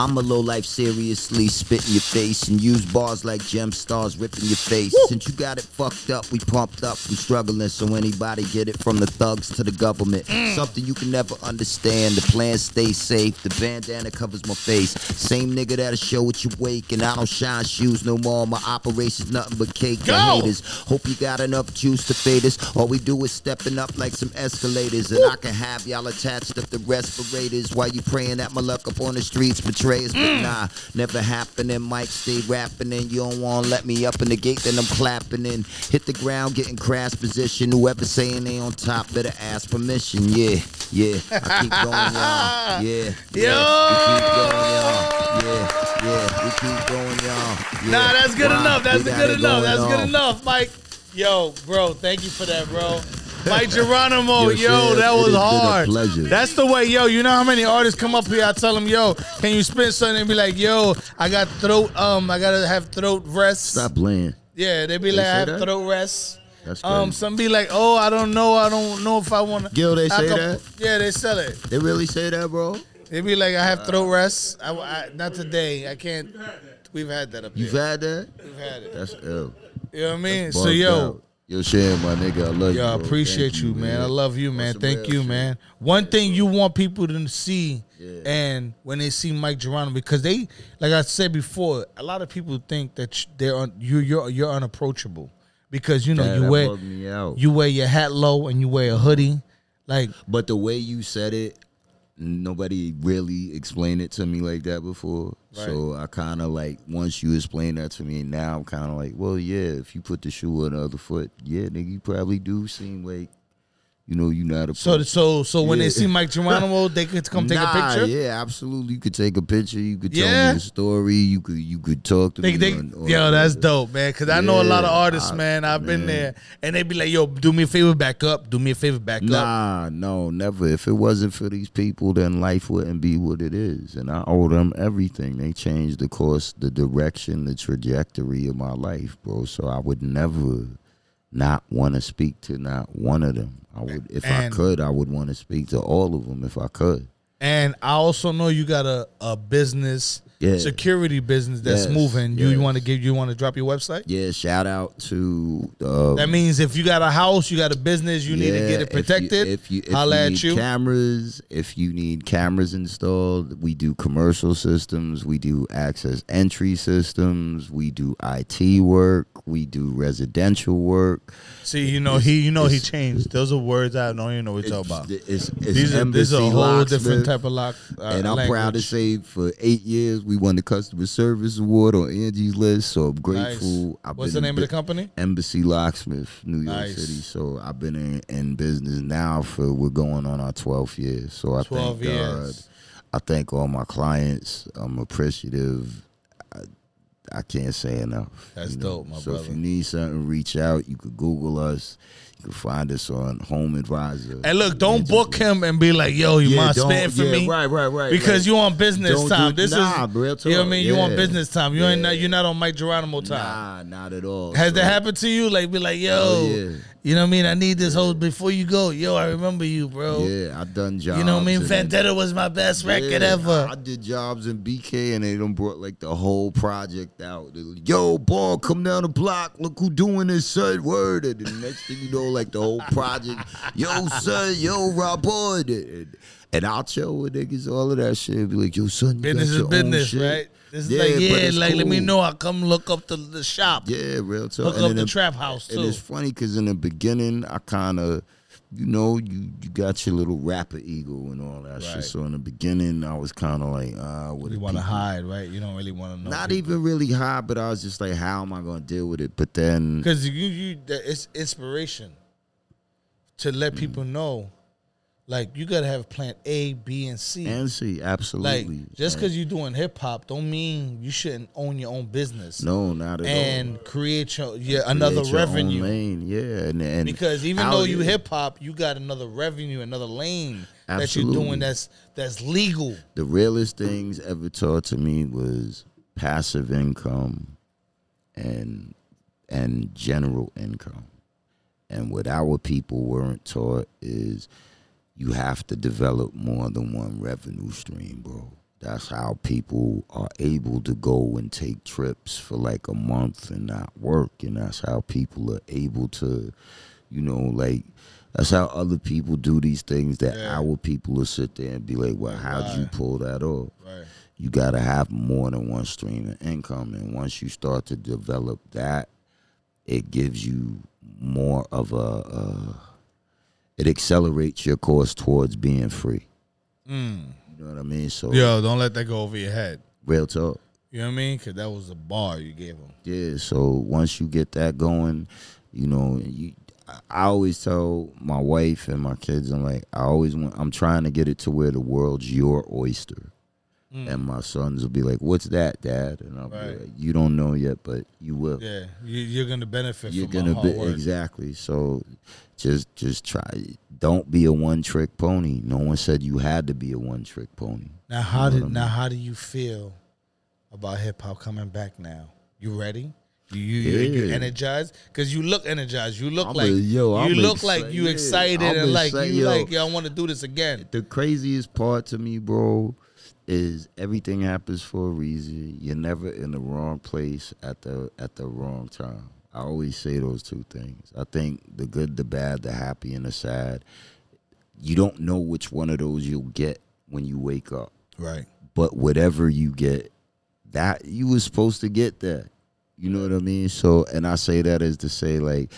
I'm a low life seriously spit in your face and use bars like gem stars ripping your face. Since you got it fucked up, we pumped up from struggling. So anybody get it from the thugs to the government. Mm. Something you can never understand. The plan stay safe. The bandana covers my face. Same nigga that'll show what you wake. And I don't shine shoes no more. My operation's nothing but cake Go! haters. Hope you got enough juice to fade us. All we do is stepping up like some escalators. And I can have y'all attached up to respirators while you praying that my luck up on the streets betrays. But nah, never happening. Mike stay rapping and you don't want to let me up in the gate, then I'm clapping and hit the ground, getting crash position. Whoever saying they on top better ask permission. Yeah, yeah. I keep going, y'all. [laughs] Yeah, yeah. We keep going, y'all. Yeah, yeah. We keep going, y'all. Yeah. Nah, that's good Wow, enough. That's good enough. That's good enough, Mike. Yo, bro, thank you for that, bro. [laughs] Mic Geronimo, Yo, yo, Shab, that was has been a hard. pleasure. That's the way, yo. You know how many artists come up here? I tell them, yo, can you spit something? And be like, yo, I got throat, um, I gotta have throat rest. Stop playing. Yeah, they be They like, I have that? throat rest. That's Um, some be like, oh, I don't know, I don't know if I want to. Gil, they say that? Yeah, they sell it. They really say that, bro? They be like, I have throat rest. I, I- not today. I can't. We've had that up You've here. had that? We've had it. That's ill. You know what I mean? So yo, out. Yo, Shane, my nigga, I love you. yo, I appreciate Thank you, man. I love you, man. Thank you, shit. man. One thing you want people to see, Yeah. and when they see Mic Geronimo, because they, like I said before, a lot of people think that they're un, you you're you're unapproachable because you know Yeah, you wear bugged me out. you wear your hat low and you wear a hoodie, like But the way you said it, nobody really explained it to me like that before. So I kind of like once you explain that to me, now I'm kind of like, well, yeah. If you put the shoe on the other foot, yeah, nigga, you probably do seem like, you know, you not a so so so when they see Mic Geronimo, [laughs] they could come take a Nah, picture. Yeah, absolutely. You could take a picture. You could tell Yeah. me a story. You could you could talk to They, me. they, on- on- yo, that's dope, man. Cause I know a lot of artists, I- man. I've been there, and they'd be like, "Yo, do me a favor, back up. Do me a favor, back up." Nah, no, never. If it wasn't for these people, then life wouldn't be what it is. And I owe them everything. They changed the course, the direction, the trajectory of my life, bro. So I would never not want to speak to not one of them. I would, if I could, I would want to speak to all of them if I could. And I also know you got a, a business Yeah. security business that's Yes, moving. You, you want to give you want to drop your website? Yeah, shout out to uh, That means if you got a house, you got a business, you need to get it if you- protected. If you, if holla you at you. cameras, if you need cameras installed, we do commercial systems, we do access entry systems, we do IT work, we do residential work. See, you know he, you know he changed. Those are words I don't even know what you're talking about. It's, it's These are this is a whole different type of lock. Uh, and I'm proud to say for eight years we won the customer service award on Angie's List. So I'm grateful. Nice. I've been the name of the company? Embassy Locksmith, New York Nice. City. So I've been in, in business now for we're going on our 12th year. So I 12 thank God. I thank all my clients. I'm appreciative. I, I can't say enough. That's you dope, my so brother. if you need something, reach out. You could Google us. You can find us on Home Advisor. And look, don't book him and be like, "Yo, you Yeah, mind don't- for yeah, me?" right, right, right, Because you on business don't do- time. This nah, is, real you know what I mean. You on business time. You ain't Yeah. not, you're not on Mic Geronimo time. Nah, not at all. Has So- that happened to you? Like, be like, oh, "Yo, Oh, yeah. You know what I mean? I need this whole before you go. Yo, I remember you, bro. Yeah, I done jobs. You know what I mean? Vendetta was my best record ever. I did jobs in BK and they done brought like the whole project out. Like, Yo, ball, come down the block. Look who doing this, son. Word. And the next thing you know, like the whole project. Yo, son. Yo, Rob Boyd. And, I'll chill with niggas, all of that shit. Be like, yo, son, you business is business, shit. right? This is Yeah, like, yeah, like let me know. I come look up the, the shop. Yeah, real talk. Hook And up in the trap house, too. And it's funny because in the beginning, I kind of, you know, you you got your little rapper ego and all that Right. shit. So in the beginning, I was kind of like, ah, what You want to hide, right? You don't really want to know. Not even really hide, but I was just like, how am I gonna deal with it? But then, because you you it's inspiration to let Mm. people know, like you gotta have plan A, B, and C. and C, absolutely. Like just And- because you're doing hip hop, don't mean you shouldn't own your own business. no, not at all. and create your yeah another Create your own revenue. lane, yeah, and, and Because even out though you hip hop, you got another revenue, another lane that you're doing that's that's legal. the realest things ever taught to me was passive income and and general income. And what our people weren't taught is you have to develop more than one revenue stream, bro. That's how people are able to go and take trips for like a month and not work. And that's how people are able to, you know, like, that's how other people do these things that our people will sit there and be like, well, how'd you pull that off? Right. You got to have more than one stream of income. And once you start to develop that, it gives you more of a, uh, it accelerates your course towards being free. Mm. You know what I mean? So, Yo, don't let that go over your head. real talk. You know what I mean? Because that was a bar you gave him. Yeah. So once you get that going, you know, you. I- always tell my wife and my kids, I'm like, I always want. I'm trying to get it to where the world's your oyster, and my sons will be like, "What's that, Dad?" And I'll Mm. Right. be like, "You don't know yet, but you will." Yeah, you, you're gonna benefit. You're from gonna be exactly. So, just just try. Don't be a one trick pony. No one said you had to be a one trick pony. Now how You know did I now mean? how do you feel about hip hop coming back now? You ready? You you, you, you energized? Cause you look energized. You look I'm like a- yo, you I'm look like you excited. excited I'm and like excited, you yo. like yo I want to do this again. The craziest part to me, bro, is everything happens for a reason. You're never in the wrong place at the at the wrong time. I always say those two things. I think the good, the bad, the happy, and the sad. You don't know which one of those you'll get when you wake up. Right. But whatever you get, that you was supposed to get that. You know what I mean? So, and I say that as to say, like,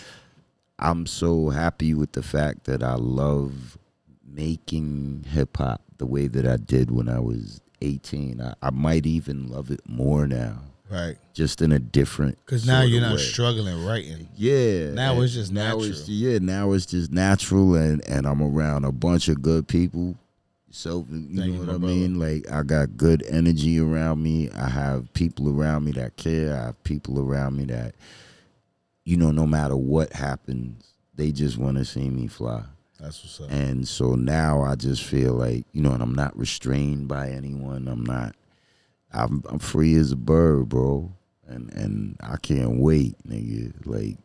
I'm so happy with the fact that I love making hip hop the way that I did when I was 18. I, I might even love it more now. Right. Just in a different. Cause now you're not way. struggling writing. Yeah. Now it's just now natural. It's, yeah, now it's just natural, and and I'm around a bunch of good people. So you Thank know you, what I mean? Like I got good energy around me. I have people around me that care. I have people around me that, you know, no matter what happens, they just want to see me fly. That's what's up. And so now I just feel like, you know, and I'm not restrained by anyone. I'm not I'm I'm free as a bird, bro. And and I can't wait, nigga. Like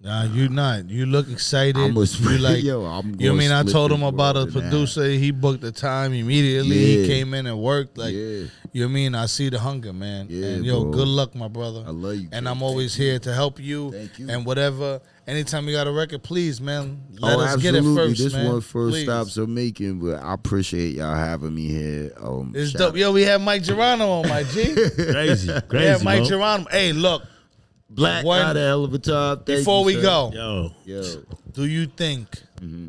Nah, you not. You look excited. I'm a- you like, [laughs] yo, I'm you know gonna what I mean? I told him about a producer. He booked the time immediately. Yeah. He came in and worked. Like, Yeah. you know what I mean? I see the hunger, man. Yeah, and yo, bro. good luck, my brother. I love you. And I'm always here to help you. Thank you. And whatever. Anytime you got a record, please, man, let oh, us absolutely. get it first, this man. one first Please. stops I'm making, but I appreciate y'all having me here. Um, It's shout- dope. Yo, we have Mic Geronimo, my G. [laughs] Crazy, crazy. we crazy, have Mike Mo. Geronimo. Hey, look. Black one- got a hell of a time. Thank Before you, we sir. go, Yo, Yo, do you think Mm-hmm.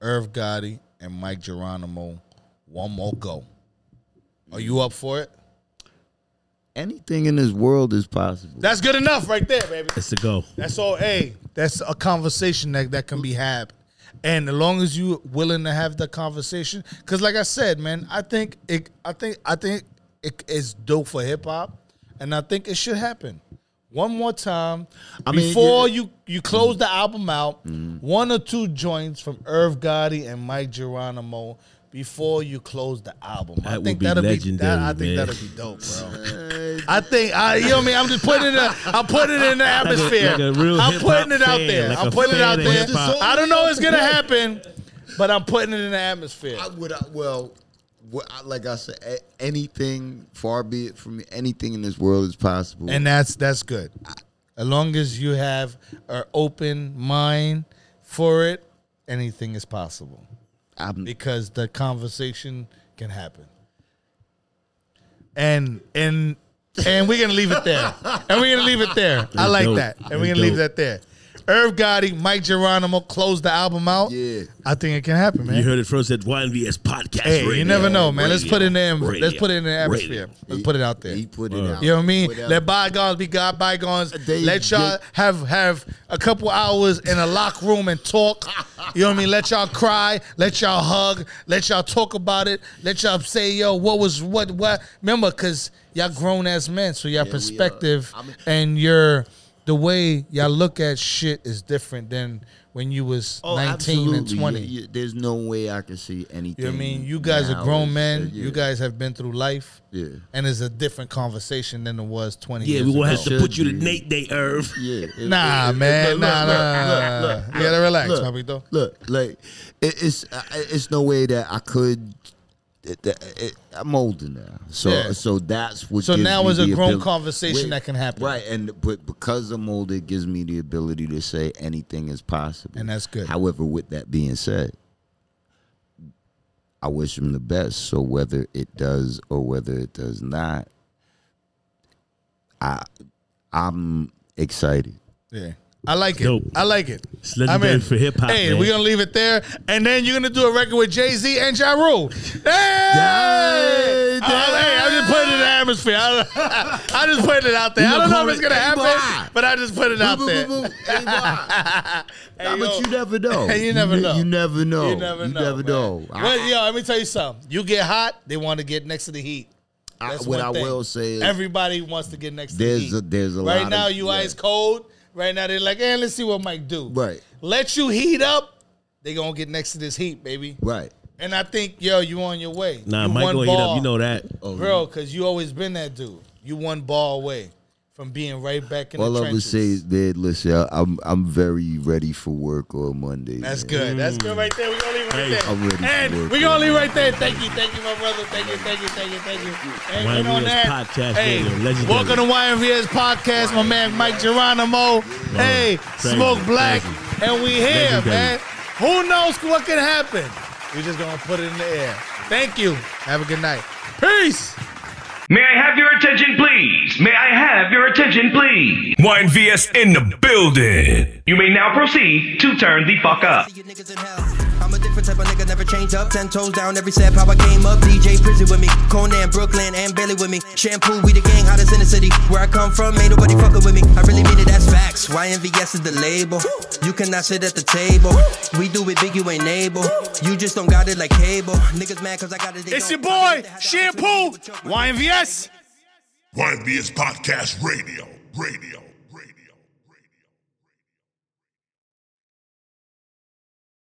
Irv Gotti and Mic Geronimo one more go? Are you up for it? Anything in this world is possible. That's good enough right there, baby. it's a go. That's all. Hey, that's a conversation that, that can be had. And as long as you willing to have the conversation, because like I said, man, I think it. I think I think it is dope for hip hop, and I think it should happen. One more time I mean, before yeah. you you close the album out. Mm-hmm. One or two joints from Irv Gotti and Mic Geronimo before you close the album. I That would think that'll be that, legendary, I think man. that'll be dope, bro. [laughs] I think I, you know what I mean. I'm just putting it. In, I'm putting it in the atmosphere. like a real I'm putting it out fan, there. like I'm putting it out there. I don't know it's gonna happen, but I'm putting it in the atmosphere. I would, I, well, like I said, anything, far be it from me, anything in this world is possible. and that's that's good. As long as you have an open mind for it, anything is possible I'm, because the conversation can happen. And and and we're gonna leave it there. And we're gonna leave it there. I like dope. that. And we're gonna leave that there. Irv Gotti, Mic Geronimo closed the album out. Yeah. I think it can happen, man. You heard it first at YNVS podcast. Hey, radio. you never know, man. Let's put it in the Radio. let's put it in the atmosphere. Radio. Let's put it out there. he put it Word. out. You know what I mean? Put out- Let bygones be God bygones. They- Let y'all they- have have a couple hours in a lock room and talk. [laughs] You know what I mean? Let y'all cry. Let y'all hug. Let y'all talk about it. Let y'all say, yo, what was what what? Remember, because y'all grown as men, so your we are. perspective I mean- and your the way y'all look at shit is different than when you was Oh, 19 and 20. You- you- there's no way I can see anything. You know I mean? You guys now are grown men. uh, yeah. You guys have been through life. Yeah. And it's a different conversation than it was 20 Yeah, years we will ago. have to put you to. Nate Day, Irv. [laughs] Yeah. it- Nah, it- it- man. look, nah, look, nah, look, nah, look, nah. You gotta relax, look, papito. Look, like it, it's uh, it's no way that I could. It, it, I'm older now, so Yeah. so that's what. So now is a grown abil- conversation that can happen. right? And but because I'm older, it gives me the ability to say anything is possible, And that's good. However, with that being said, I wish him the best. So whether it does or whether it does not, I I'm excited. Yeah. I like it. Dope. I like it. It's legendary I'm in. for hip-hop, Hey, man. we're gonna leave it there, and then you're gonna do a record with Jay Z and Ja Rule. Hey! Hey, Oh, hey, I'm just putting it in the atmosphere. I, I just putting it out there. I don't know if it's gonna Hey, happen, but I just put it out there. Hey? Hey, but you never know. [laughs] You never ne- know. You never know. You never know. never man. know. But, ah. yo, let me tell you something. You get hot, they want to get next to the heat. I- That's what one I thing. will say is Everybody wants to get next to the there's heat. a, there's a right now, you yeah. ice cold. Right now, they're like, hey, let's see what Mike do. Right. Let you heat up. They gonna get next to this heat, baby. Right. And I think, yo, you on your way. Nah, you Mike gonna hit ball, up. You know that. Oh, bro, because you always been that dude. You one ball away from being right back in All the I would say is that listen, I- I'm I'm very ready for work on Monday. That's man. good. That's good right there. We're gonna leave right Hey, there. I'm ready for work, we're gonna leave right there. Thank you, thank you, my brother. Thank you, thank you, thank you, thank you. And YNVS and on that, podcast hey, radio, legendary. welcome to YNVS podcast. My man Mic Geronimo. Hey, Crazy, Smoke Black, crazy. and we here, Legendary. man. Who knows what can happen? We're just gonna put it in the air. Thank you. Have a good night. Peace. May I have your attention, please? May I have your attention, please? YNVS in the building. You may now proceed to turn the fuck up. See you niggas in hell. I'm a different type of nigga, never change up. Ten toes down, every step how I came up. DJ Prison with me, Conan, Brooklyn, and Bailey with me. Shampoo, we the gang, hottest in the city. Where I come from, ain't nobody fucking with me. I really mean it, that's facts. YNVS is the label. You cannot sit at the table. We do it big, you ain't able. You just don't got it like cable. Niggas mad cause I got it. It's your boy, get the hat out Shampoo, between YNVS. YBS Podcast Radio. Radio.